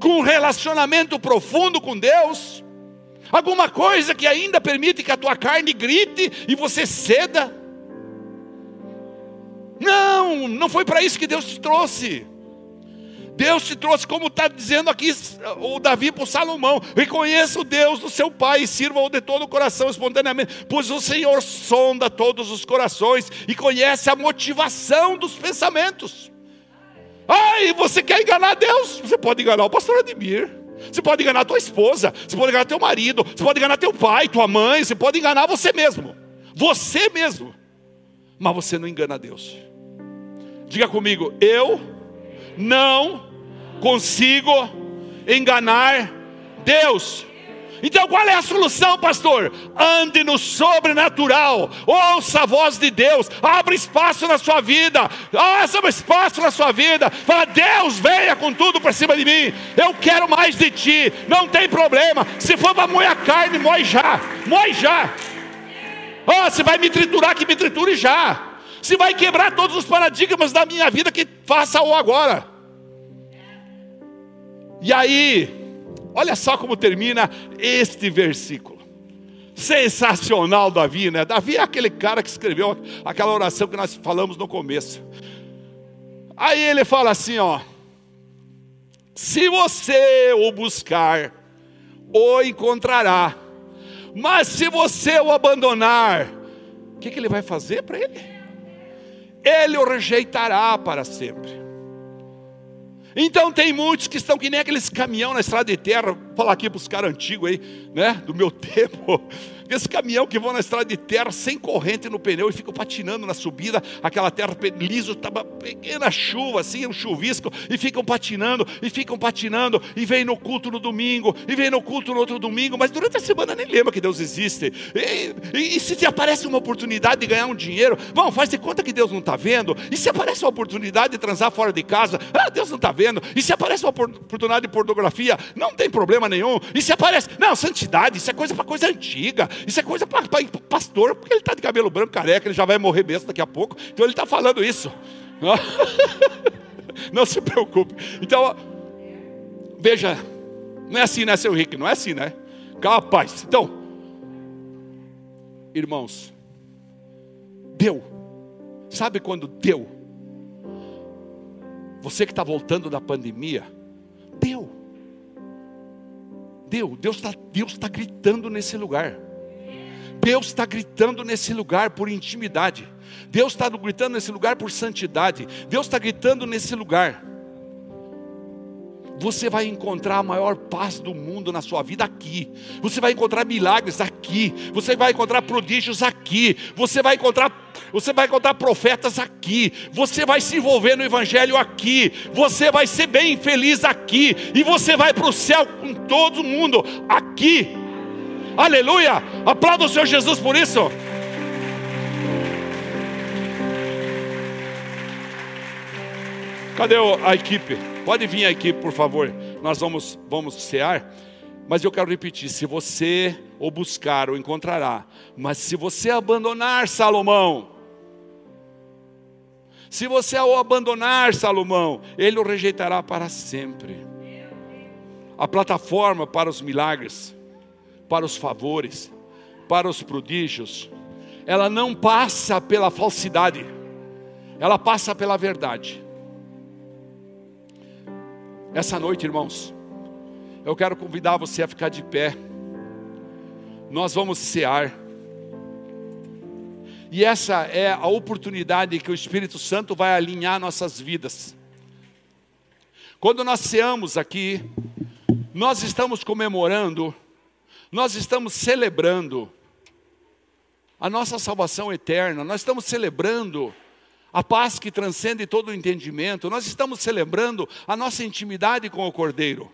com relacionamento profundo com Deus. Alguma coisa que ainda permite que a tua carne grite e você ceda. Não, não foi para isso que Deus te trouxe. Deus te trouxe, como está dizendo aqui o Davi para o Salomão: reconheça o Deus do seu pai e sirva-o de todo o coração, espontaneamente, pois o Senhor sonda todos os corações e conhece a motivação dos pensamentos. Ai, você quer enganar Deus? Você pode enganar o pastor Admir, Você pode enganar tua esposa, você pode enganar teu marido, você pode enganar teu pai, tua mãe, você pode enganar você mesmo. Você mesmo. Mas você não engana Deus. Diga comigo, eu não consigo enganar Deus. Então qual é a solução, pastor? Ande no sobrenatural, ouça a voz de Deus, abra espaço na sua vida, abra espaço na sua vida, fala, Deus, venha com tudo para cima de mim, eu quero mais de ti, não tem problema, se for para moer a carne, moe já, moe já. Oh, se vai me triturar, que me triture já. Se vai quebrar todos os paradigmas da minha vida, que faça o agora. E aí, Olha só como termina este versículo. Sensacional, Davi, né? Davi é aquele cara que escreveu aquela oração que nós falamos no começo. Aí ele fala assim, ó: Se você o buscar, o encontrará. Mas se você o abandonar, o que, que ele vai fazer para ele? Ele o rejeitará para sempre. Então tem muitos que estão que nem aqueles caminhão na estrada de terra, vou falar aqui para os caras antigos aí, né, do meu tempo. Esse caminhão que vão na estrada de terra sem corrente no pneu e ficam patinando na subida, aquela terra liso, estava pequena chuva, assim, um chuvisco, e ficam patinando, e ficam patinando, e vem no culto no domingo, e vem no culto no outro domingo, mas durante a semana nem lembra que Deus existe. E, e, e se te aparece uma oportunidade de ganhar um dinheiro, vão, faz de conta que Deus não está vendo. E se aparece uma oportunidade de transar fora de casa, ah, Deus não está vendo. E se aparece uma oportunidade de pornografia, não tem problema nenhum. E se aparece, não, santidade, isso é coisa para coisa antiga. Isso é coisa para pastor, porque ele está de cabelo branco, careca, ele já vai morrer mesmo daqui a pouco. Então ele está falando isso. Não se preocupe. Então, veja, não é assim, né, seu Rick? Não é assim, né? Capaz. Então, irmãos, deu. Sabe quando deu? Você que está voltando da pandemia, deu. Deu. Deus está Deus tá gritando nesse lugar. Deus está gritando nesse lugar por intimidade. Deus está gritando nesse lugar por santidade. Deus está gritando nesse lugar. Você vai encontrar a maior paz do mundo na sua vida aqui. Você vai encontrar milagres aqui. Você vai encontrar prodígios aqui. Você vai encontrar, você vai encontrar profetas aqui. Você vai se envolver no evangelho aqui. Você vai ser bem feliz aqui. E você vai para o céu com todo mundo aqui. Aleluia! Aplauda o Senhor Jesus por isso. Cadê a equipe? Pode vir a equipe, por favor. Nós vamos, vamos cear. Mas eu quero repetir: se você o buscar, o encontrará. Mas se você abandonar Salomão, se você o abandonar Salomão, ele o rejeitará para sempre. A plataforma para os milagres para os favores, para os prodígios, ela não passa pela falsidade, ela passa pela verdade. Essa noite, irmãos, eu quero convidar você a ficar de pé. Nós vamos cear. E essa é a oportunidade que o Espírito Santo vai alinhar nossas vidas. Quando nós ceamos aqui, nós estamos comemorando nós estamos celebrando a nossa salvação eterna, nós estamos celebrando a paz que transcende todo o entendimento, nós estamos celebrando a nossa intimidade com o Cordeiro.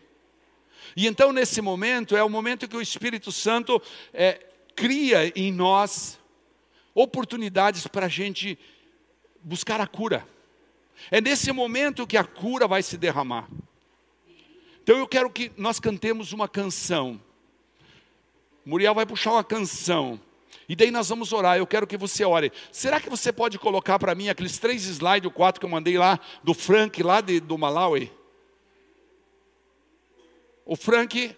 E então, nesse momento, é o momento que o Espírito Santo é, cria em nós oportunidades para a gente buscar a cura. É nesse momento que a cura vai se derramar. Então eu quero que nós cantemos uma canção Muriel vai puxar uma canção. E daí nós vamos orar. Eu quero que você ore. Será que você pode colocar para mim aqueles três slides, o quatro que eu mandei lá, do Frank, lá de, do Malawi? O Frank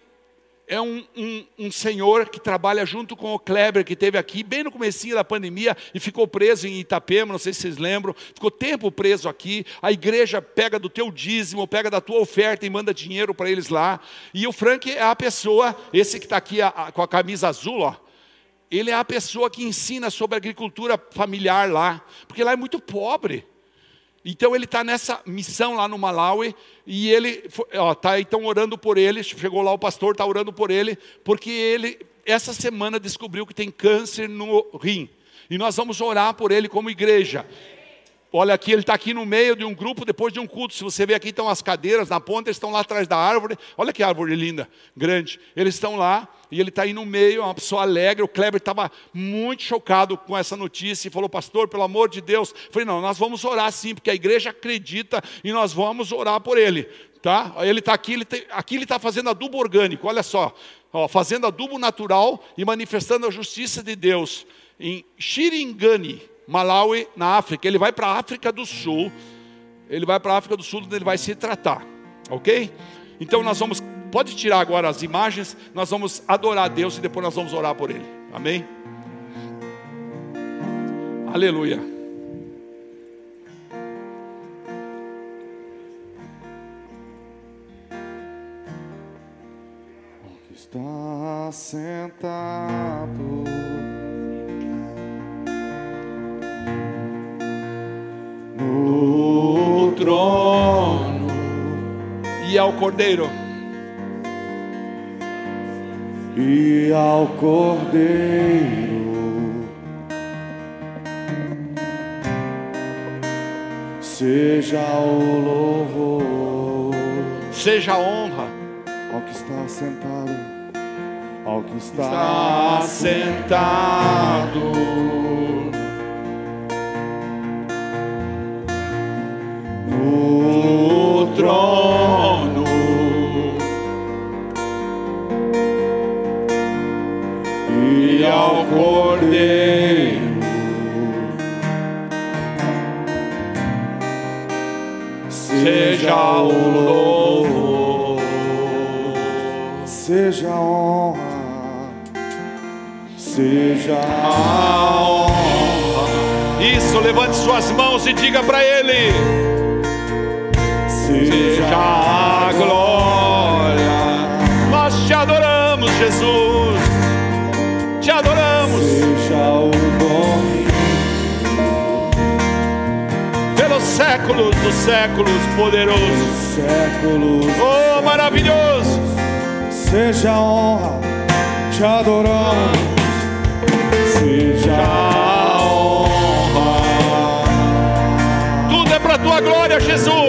é um, um, um, senhor que trabalha junto com o Kleber, que teve aqui bem no comecinho da pandemia e ficou preso em Itapema, não sei se vocês lembram, ficou tempo preso aqui, a igreja pega do teu dízimo, pega da tua oferta e manda dinheiro para eles lá, e o Frank é a pessoa, esse que está aqui a, a, com a camisa azul, ó, ele é a pessoa que ensina sobre agricultura familiar lá, porque lá é muito pobre, Então ele está nessa missão lá no Malawi e ele está então orando por ele. Chegou lá o pastor, está orando por ele, porque ele essa semana descobriu que tem câncer no rim. E nós vamos orar por ele como igreja. Olha aqui, ele está aqui no meio de um grupo depois de um culto. Se você ver aqui, estão as cadeiras na ponta, eles estão lá atrás da árvore. Olha que árvore linda, grande. Eles estão lá e ele está aí no meio, uma pessoa alegre. O Kleber estava muito chocado com essa notícia e falou, pastor, pelo amor de Deus. Eu falei, não, nós vamos orar sim, porque a igreja acredita e nós vamos orar por ele. Tá? Ele está aqui, ele aqui ele está fazendo adubo orgânico, olha só. Ó, fazendo adubo natural e manifestando a justiça de Deus. Em Xiringani, Malawi, na África. Ele vai para a África do Sul. Ele vai para a África do Sul onde ele vai se tratar. Ok? Então nós vamos. Pode tirar agora as imagens. Nós vamos adorar a Deus e depois nós vamos orar por ele. Amém? Aleluia. Está sentado no trono. E ao Cordeiro. E ao Cordeiro. Seja o louvor, seja a honra. Ao que está sentado, ao que está, está sentado no trono. E ao Cordeiro seja o louvor, seja a honra, seja a honra. Isso, levante suas mãos e diga para Ele seja a glória. Nós te adoramos, Jesus. Te adoramos. Seja o nome pelos séculos dos séculos, poderoso. Séculos. Oh, maravilhoso. Seja a honra. Te adoramos. Seja a honra. Tudo é para tua glória, Jesus.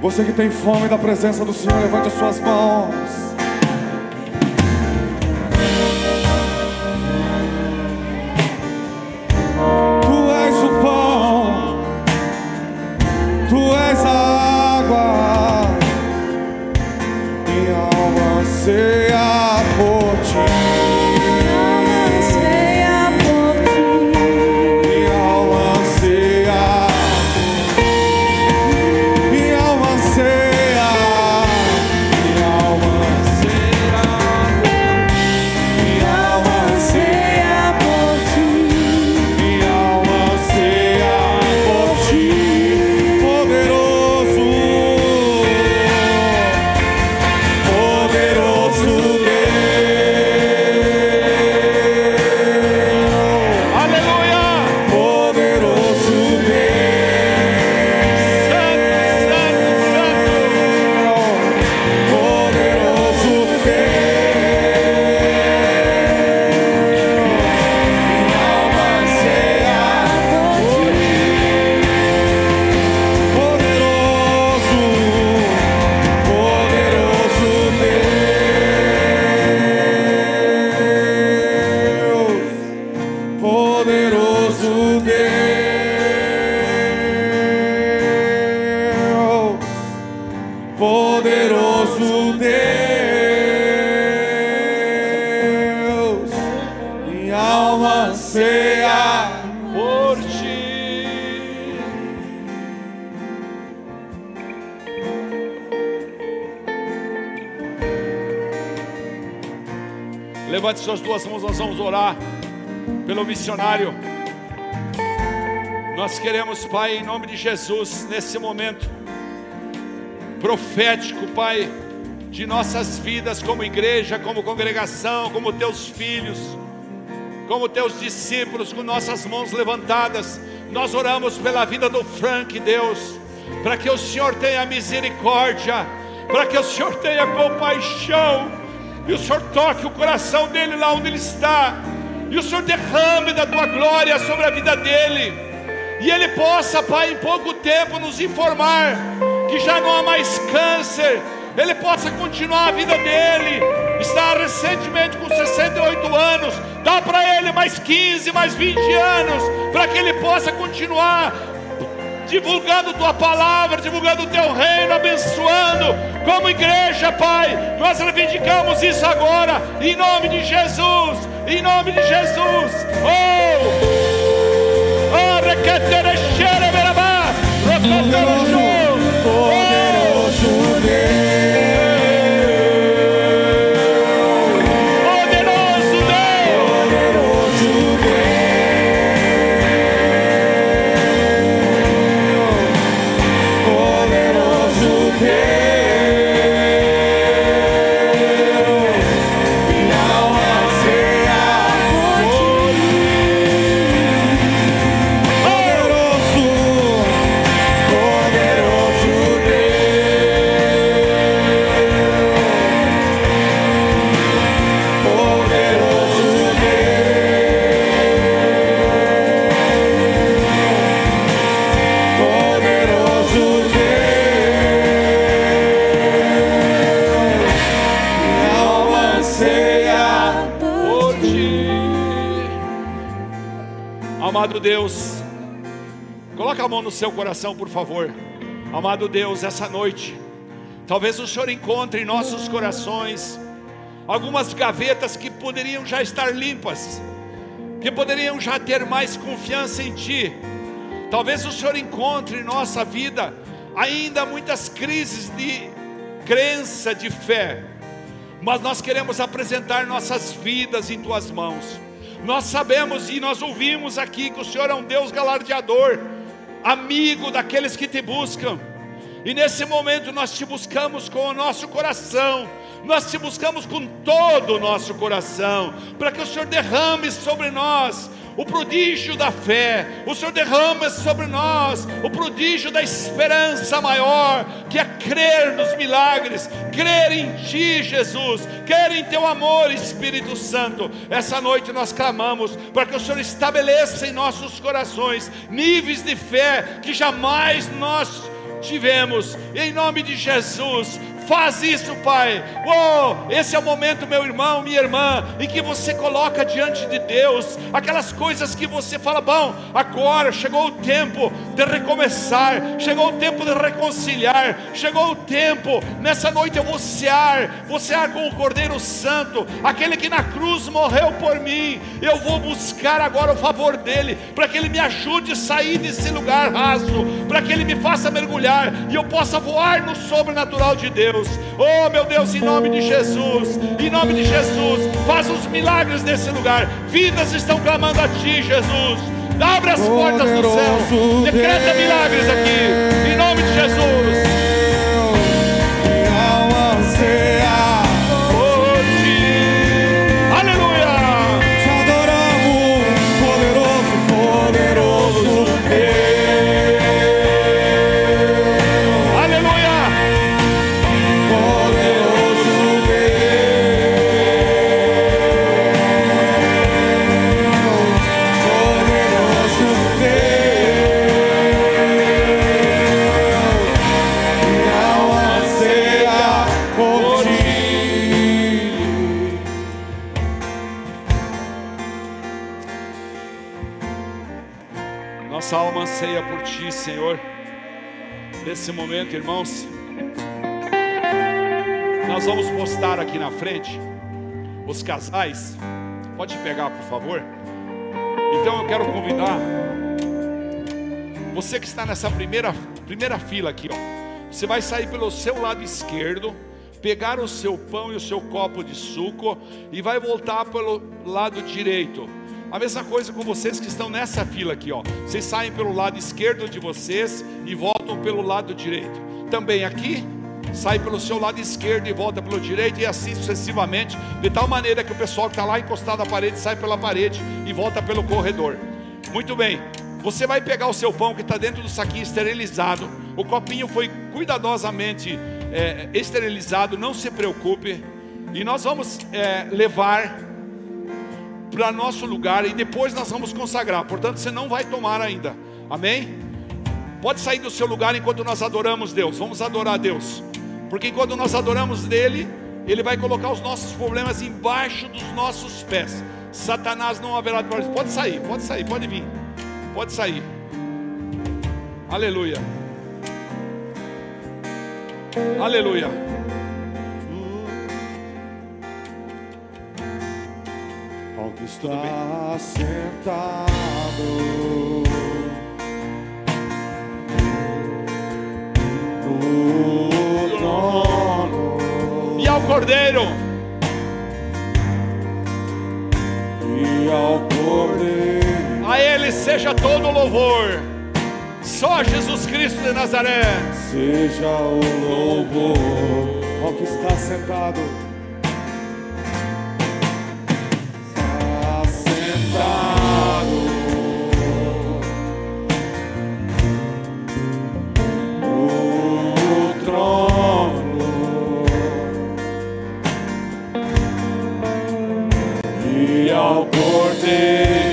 Você que tem fome da presença do Senhor, levante as suas mãos. Nome de Jesus, nesse momento profético, Pai, de nossas vidas como igreja, como congregação, como teus filhos como teus discípulos, com nossas mãos levantadas, nós oramos pela vida do Frank, Deus, para que o Senhor tenha misericórdia, para que o Senhor tenha compaixão, e o Senhor toque o coração dele lá onde ele está, e o Senhor derrame da tua glória sobre a vida dele, e ele possa, Pai, em pouco tempo nos informar que já não há mais câncer, ele possa continuar a vida dele. Está recentemente com 68 anos, dá para ele mais 15, mais 20 anos, para que ele possa continuar divulgando tua palavra, divulgando o teu reino, abençoando como igreja, Pai. Nós reivindicamos isso agora, em nome de Jesus, em nome de Jesus. Oh! Poderoso, poderoso Deus. Amado Deus, coloca a mão no seu coração, por favor. Amado Deus, essa noite, talvez o Senhor encontre em nossos corações algumas gavetas que poderiam já estar limpas, que poderiam já ter mais confiança em Ti. Talvez o Senhor encontre em nossa vida ainda muitas crises de crença, de fé, mas nós queremos apresentar nossas vidas em tuas mãos. Nós sabemos e nós ouvimos aqui que o Senhor é um Deus galardeador, amigo daqueles que te buscam. E nesse momento nós te buscamos com o nosso coração, nós te buscamos com todo o nosso coração, para que o Senhor derrame sobre nós o prodígio da fé. O Senhor derrama sobre nós o prodígio da esperança maior, que é crer nos milagres, crer em Ti, Jesus, crer em Teu amor, Espírito Santo. Essa noite nós clamamos para que o Senhor estabeleça em nossos corações níveis de fé que jamais nós tivemos, em nome de Jesus, Faz isso, Pai. Oh, esse é o momento, meu irmão, minha irmã, em que você coloca diante de Deus aquelas coisas que você fala: bom, agora chegou o tempo de recomeçar, chegou o tempo de reconciliar, chegou o tempo, nessa noite eu vou cear, vou cear com o Cordeiro Santo, aquele que na cruz morreu por mim. Eu vou buscar agora o favor dele, para que ele me ajude a sair desse lugar raso, para que ele me faça mergulhar e eu possa voar no sobrenatural de Deus. Deus. Oh, meu Deus, em nome de Jesus, em nome de Jesus, faz os milagres nesse lugar. Vidas estão clamando a Ti, Jesus. Abre as portas do céu. Decreta milagres aqui, em nome de Jesus. Nesse momento, irmãos, nós vamos postar aqui na frente os casais. Pode pegar, por favor. Então eu quero convidar você que está nessa primeira, primeira fila aqui, ó. Você vai sair pelo seu lado esquerdo, pegar o seu pão e o seu copo de suco e vai voltar pelo lado direito. A mesma coisa com vocês que estão nessa fila aqui, ó. Vocês saem pelo lado esquerdo de vocês e voltam pelo lado direito. Também aqui, sai pelo seu lado esquerdo e volta pelo direito e assim sucessivamente, de tal maneira que o pessoal que está lá encostado à parede sai pela parede e volta pelo corredor. Muito bem. Você vai pegar o seu pão que está dentro do saquinho esterilizado. O copinho foi cuidadosamente é, esterilizado. Não se preocupe. E nós vamos é, levar para nosso lugar e depois nós vamos consagrar. Portanto, você não vai tomar ainda. Amém? Pode sair do seu lugar enquanto nós adoramos Deus. Vamos adorar Deus. Porque enquanto nós adoramos dele, ele vai colocar os nossos problemas embaixo dos nossos pés. Satanás não haverá de Pode sair, pode sair, pode vir. Pode sair. Aleluia. Aleluia. Está sentado. No trono. E ao Cordeiro. E ao Cordeiro. A Ele seja todo louvor. Só Jesus Cristo de Nazaré. Seja o louvor. Ao que está sentado ao cordeiro.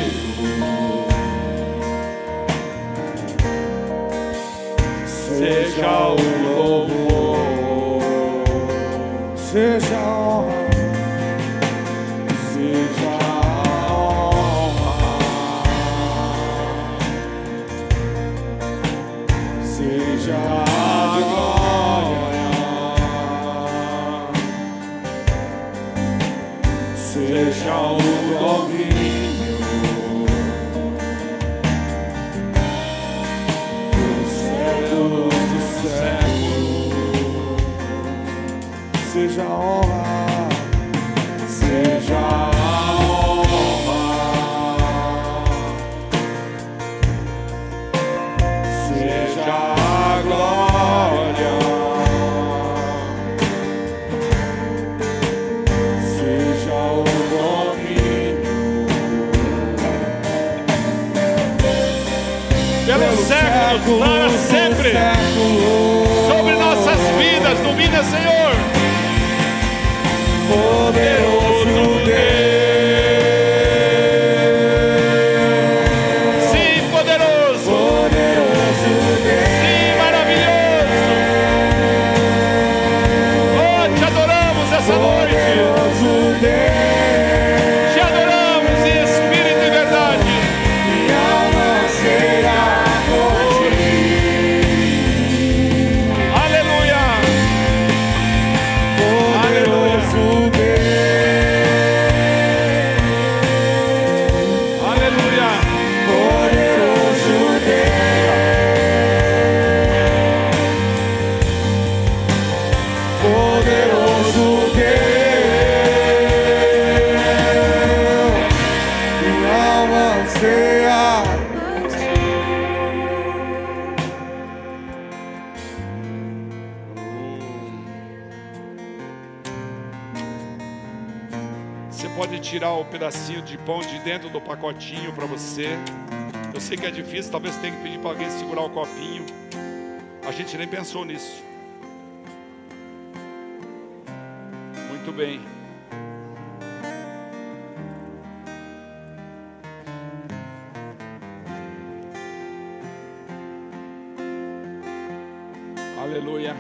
Sei que é difícil, talvez tenha que pedir para alguém segurar o copinho. A gente nem pensou nisso. Muito bem. Aleluia.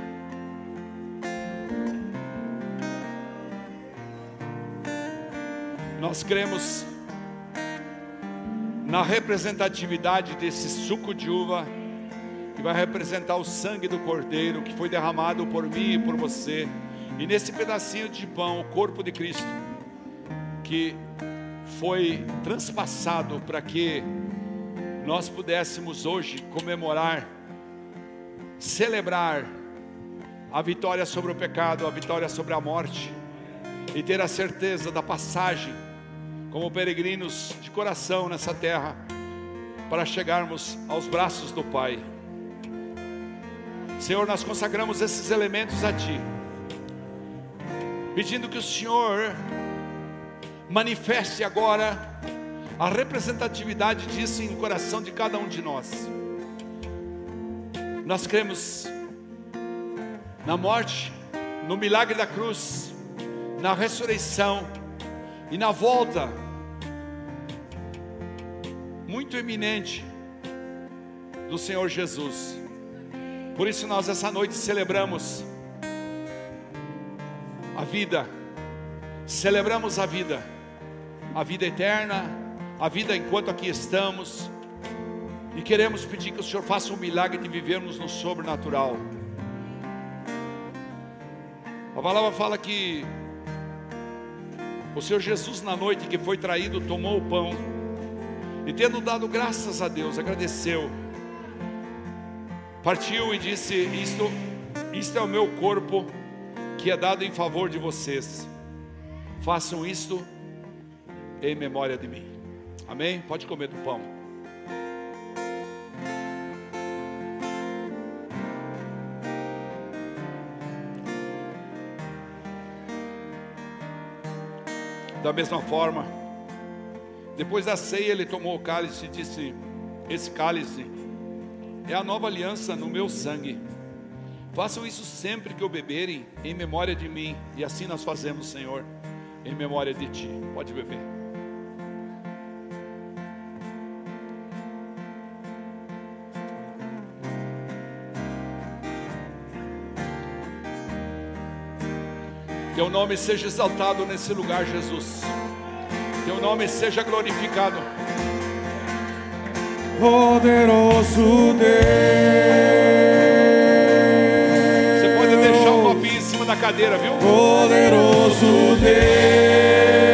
Nós cremos na representatividade desse suco de uva que vai representar o sangue do Cordeiro que foi derramado por mim e por você. E nesse pedacinho de pão, o corpo de Cristo, que foi transpassado para que nós pudéssemos hoje comemorar, celebrar a vitória sobre o pecado, a vitória sobre a morte e ter a certeza da passagem como peregrinos de coração nessa terra para chegarmos aos braços do Pai. Senhor, nós consagramos esses elementos a Ti, pedindo que o Senhor manifeste agora a representatividade disso em coração de cada um de nós. Nós cremos na morte, no milagre da cruz, na ressurreição e na volta muito eminente do Senhor Jesus. Por isso nós essa noite celebramos a vida, celebramos a vida, a vida eterna, a vida enquanto aqui estamos, e queremos pedir que o Senhor faça um milagre de vivermos no sobrenatural. A palavra fala que o Senhor Jesus, na noite que foi traído, tomou o pão e, tendo dado graças a Deus, agradeceu, partiu e disse: Isto, isto é o meu corpo que é dado em favor de vocês. Façam isto em memória de mim. Amém? Pode comer do pão. Da mesma forma, depois da ceia, ele tomou o cálice e disse: Esse cálice é a nova aliança no meu sangue. Façam isso sempre que o beberem, em memória de mim. E assim nós fazemos, Senhor, em memória de ti. Pode beber. Teu nome seja exaltado nesse lugar, Jesus. Teu nome seja glorificado. Poderoso Deus, Você pode deixar o copinho em cima da cadeira, viu? poderoso Deus,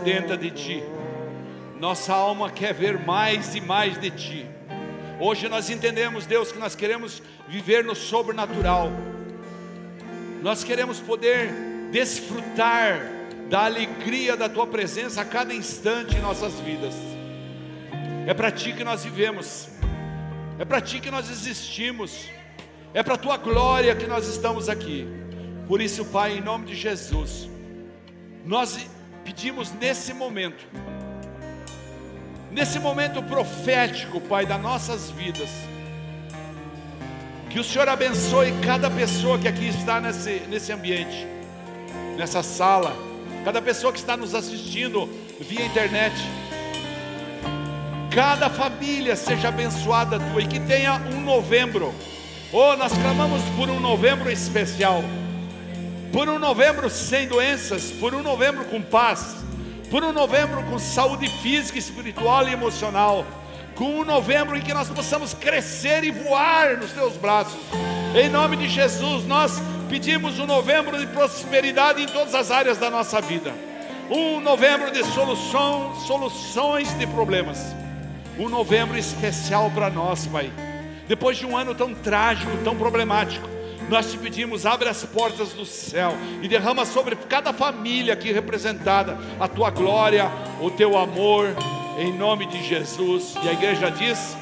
sedenta de Ti. Nossa alma quer ver mais e mais de Ti. Hoje nós entendemos, Deus, que nós queremos viver no sobrenatural. Nós queremos poder desfrutar da alegria da Tua presença a cada instante em nossas vidas. É para Ti que nós vivemos. É para Ti que nós existimos. É para a Tua glória que nós estamos aqui. Por isso, Pai, em nome de Jesus, nós pedimos nesse momento, nesse momento profético, Pai, das nossas vidas, que o Senhor abençoe cada pessoa que aqui está nesse, nesse ambiente, nessa sala, cada pessoa que está nos assistindo via internet. Cada família seja abençoada tua e que tenha um novembro. Oh, nós clamamos por um novembro especial. Por um novembro sem doenças, por um novembro com paz, por um novembro com saúde física, espiritual e emocional, com um novembro em que nós possamos crescer e voar nos teus braços. Em nome de Jesus, nós pedimos um novembro de prosperidade em todas as áreas da nossa vida. Um novembro de solução, soluções de problemas. Um novembro especial para nós, Pai. Depois de um ano tão trágico, tão problemático, nós te pedimos, abre as portas do céu e derrama sobre cada família aqui representada a tua glória, o teu amor, em nome de Jesus. E a igreja diz: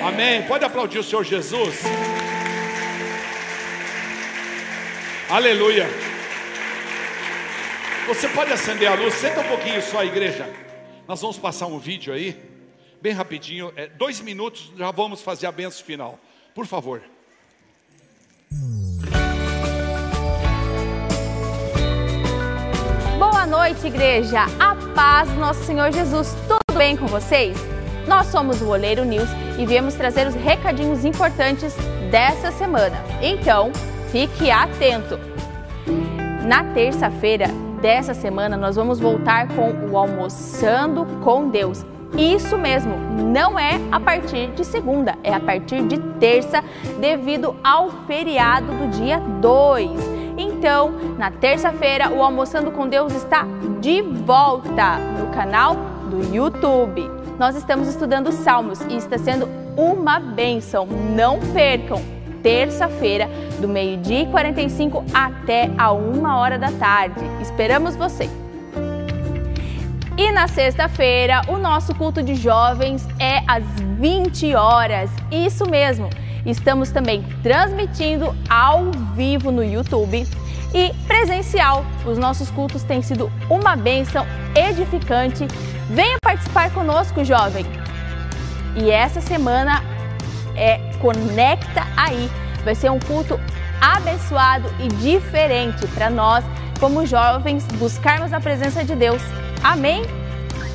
Amém. Amém. Pode aplaudir o Senhor Jesus. Aleluia. Você pode acender a luz, senta um pouquinho só, igreja. Nós vamos passar um vídeo aí, bem rapidinho, é, dois minutos, já vamos fazer a benção final. Por favor. Boa noite, igreja. A paz do nosso Senhor Jesus. Tudo bem com vocês? Nós somos o Oleiro News e viemos trazer os recadinhos importantes dessa semana. Então, fique atento. Na terça-feira dessa semana, nós vamos voltar com o Almoçando com Deus. Isso mesmo, não é a partir de segunda, é a partir de terça, devido ao feriado do dia 2. Então, na terça-feira, o Almoçando com Deus está de volta no canal do YouTube. Nós estamos estudando Salmos e está sendo uma bênção. Não percam! Terça-feira, do meio-dia e 45 até a uma hora da tarde. Esperamos você! E na sexta-feira, o nosso culto de jovens é às 20 horas. Isso mesmo. Estamos também transmitindo ao vivo no YouTube e presencial. Os nossos cultos têm sido uma bênção edificante. Venha participar conosco, jovem. E essa semana é Conecta aí. Vai ser um culto abençoado e diferente para nós, como jovens, buscarmos a presença de Deus. Amém?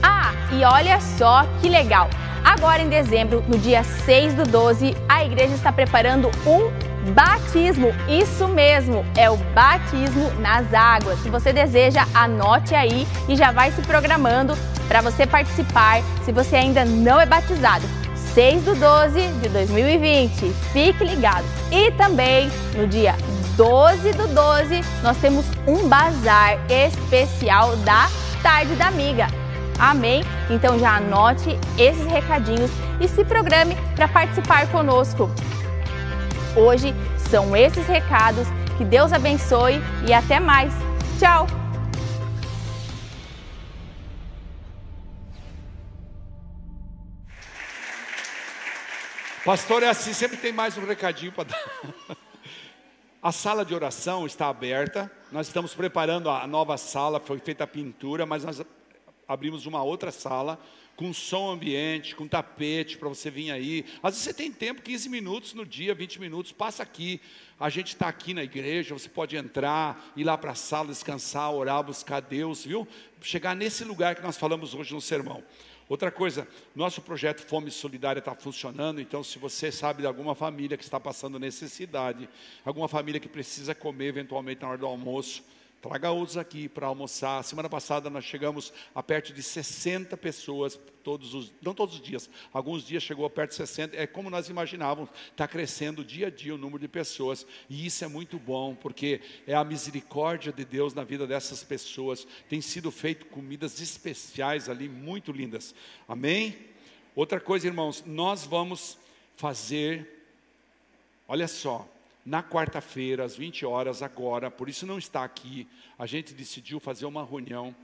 Ah, e olha só que legal! Agora em dezembro, no dia 6 do 12, a igreja está preparando um batismo. Isso mesmo, é o batismo nas águas. Se você deseja, anote aí e já vai se programando para você participar se você ainda não é batizado. 6 do 12 de 2020. Fique ligado. E também no dia 12 do 12, nós temos um bazar especial da Tarde da Amiga. Amém? Então já anote esses recadinhos e se programe para participar conosco. Hoje são esses recados. Que Deus abençoe e até mais. Tchau! Pastor, é assim, sempre tem mais um recadinho para dar. A sala de oração está aberta. Nós estamos preparando a nova sala, foi feita a pintura, mas nós abrimos uma outra sala com som ambiente, com tapete para você vir aí. Às vezes você tem tempo, 15 minutos no dia, 20 minutos, passa aqui. A gente está aqui na igreja, você pode entrar, ir lá para a sala, descansar, orar, buscar Deus, viu? Chegar nesse lugar que nós falamos hoje no sermão. Outra coisa, nosso projeto Fome Solidária está funcionando, então se você sabe de alguma família que está passando necessidade, alguma família que precisa comer eventualmente na hora do almoço, Traga outros aqui para almoçar. Semana passada nós chegamos a perto de 60 pessoas, todos os, não todos os dias, alguns dias chegou a perto de 60. É como nós imaginávamos, está crescendo dia a dia o número de pessoas. E isso é muito bom, porque é a misericórdia de Deus na vida dessas pessoas. Tem sido feito comidas especiais ali, muito lindas. Amém? Outra coisa, irmãos, nós vamos fazer, olha só, na quarta-feira, às 20 horas, agora, por isso não está aqui, a gente decidiu fazer uma reunião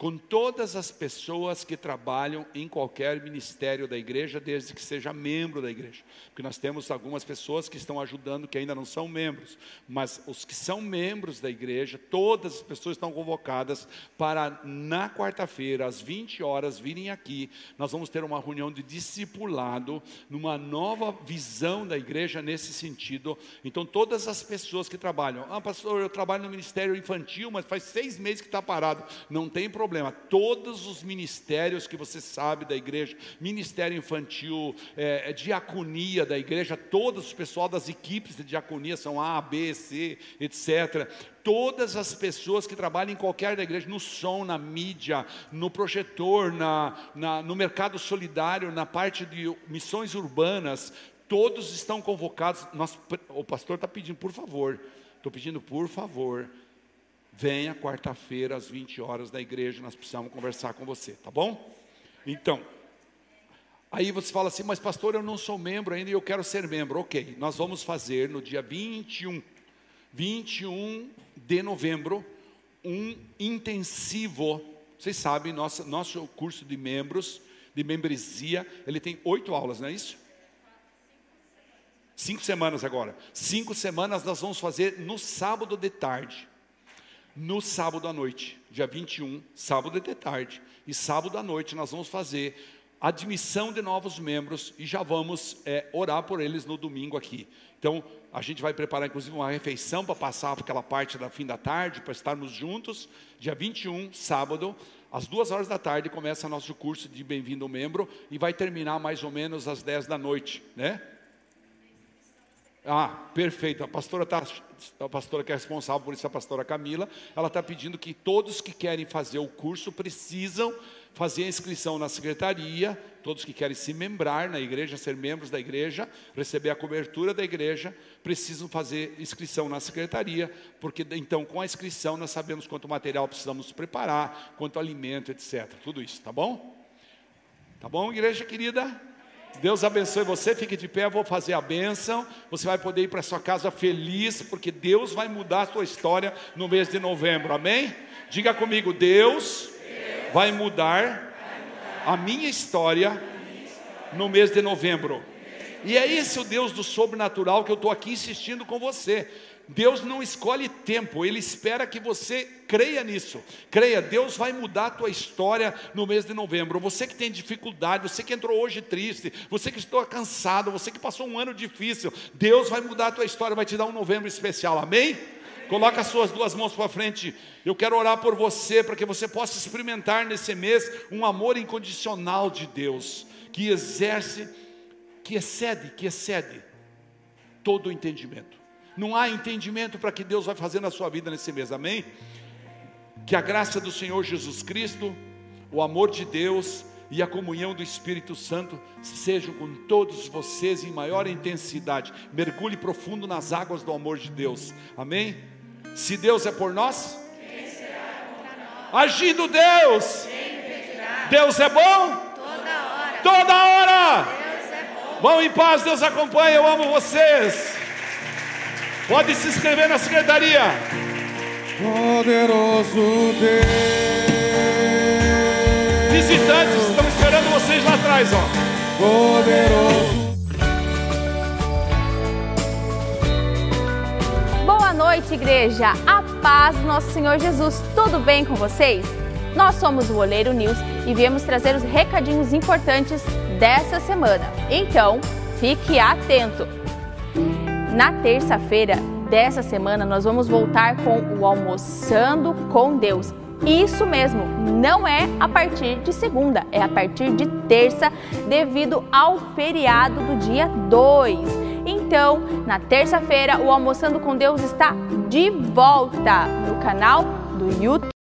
com todas as pessoas que trabalham em qualquer ministério da igreja, desde que seja membro da igreja. Porque nós temos algumas pessoas que estão ajudando que ainda não são membros, mas os que são membros da igreja, todas as pessoas estão convocadas para na quarta-feira, às 20 horas, virem aqui. Nós vamos ter uma reunião de discipulado, numa nova visão da igreja nesse sentido. Então, todas as pessoas que trabalham, ah, pastor, eu trabalho no ministério infantil, mas faz seis meses que está parado. Não tem problema problema. Todos os ministérios que você sabe da igreja, ministério infantil, é, é, diaconia da igreja, todos os pessoal das equipes de diaconia são A, B, C, etc todas as pessoas que trabalham em qualquer da igreja, no som, na mídia, no projetor, na, na, no mercado solidário, na parte de missões urbanas, todos estão convocados. Nós, o pastor está pedindo, por favor, estou pedindo, por favor, Venha quarta-feira às 20 horas da igreja, nós precisamos conversar com você, tá bom? Então, aí você fala assim, mas pastor, eu não sou membro ainda e eu quero ser membro. Ok, nós vamos fazer no dia 21, 21 de novembro, um intensivo. Vocês sabem, nosso, nosso curso de membros, de membresia, ele tem oito aulas, não é isso? Cinco semanas agora. Cinco semanas nós vamos fazer no sábado de tarde no sábado à noite, dia 21, sábado de tarde, e sábado à noite nós vamos fazer admissão de novos membros e já vamos é, orar por eles no domingo aqui. Então, a gente vai preparar inclusive uma refeição para passar aquela parte da fim da tarde, para estarmos juntos, dia 21, sábado, às duas horas da tarde começa nosso curso de Bem-vindo Membro e vai terminar mais ou menos às 10 da noite, né? Ah, perfeito. A pastora tá, a pastora que é responsável por isso, a pastora Camila, ela está pedindo que todos que querem fazer o curso precisam fazer a inscrição na secretaria, todos que querem se membrar na igreja, ser membros da igreja, receber a cobertura da igreja, precisam fazer inscrição na secretaria, porque então com a inscrição nós sabemos quanto material precisamos preparar, quanto alimento, etc. Tudo isso, tá bom? Tá bom, igreja querida? Deus abençoe você, fique de pé, eu vou fazer a bênção. Você vai poder ir para sua casa feliz, porque Deus vai mudar a sua história no mês de novembro, amém? Diga comigo, Deus, Deus vai, mudar vai mudar a minha história no mês de novembro. E é esse o Deus do sobrenatural que eu estou aqui insistindo com você. Deus não escolhe tempo, Ele espera que você creia nisso. Creia, Deus vai mudar a tua história no mês de novembro. Você que tem dificuldade, você que entrou hoje triste, você que está cansado, você que passou um ano difícil, Deus vai mudar a tua história, vai te dar um novembro especial, amém? Coloca as suas duas mãos para frente. Eu quero orar por você, para que você possa experimentar nesse mês um amor incondicional de Deus, que exerce, que excede, que excede todo o entendimento. Não há entendimento para que Deus vai fazer na sua vida nesse mês, amém? Que a graça do Senhor Jesus Cristo, o amor de Deus e a comunhão do Espírito Santo sejam com todos vocês em maior intensidade. Mergulhe profundo nas águas do amor de Deus. Amém? Se Deus é por nós, quem será nós? Agindo Deus, Deus é bom? Toda hora. Toda hora. Deus é bom. Vão em paz, Deus acompanha. Eu amo vocês. Pode se inscrever na secretaria. Poderoso Deus. Visitantes, estamos esperando vocês lá atrás, ó. Poderoso. Boa noite, igreja. A paz do nosso Senhor Jesus. Tudo bem com vocês? Nós somos o Oleiro News e viemos trazer os recadinhos importantes dessa semana. Então, fique atento. Na terça-feira dessa semana, nós vamos voltar com o Almoçando com Deus. Isso mesmo, não é a partir de segunda, é a partir de terça, devido ao feriado do dia 2. Então, na terça-feira, o Almoçando com Deus está de volta no canal do YouTube.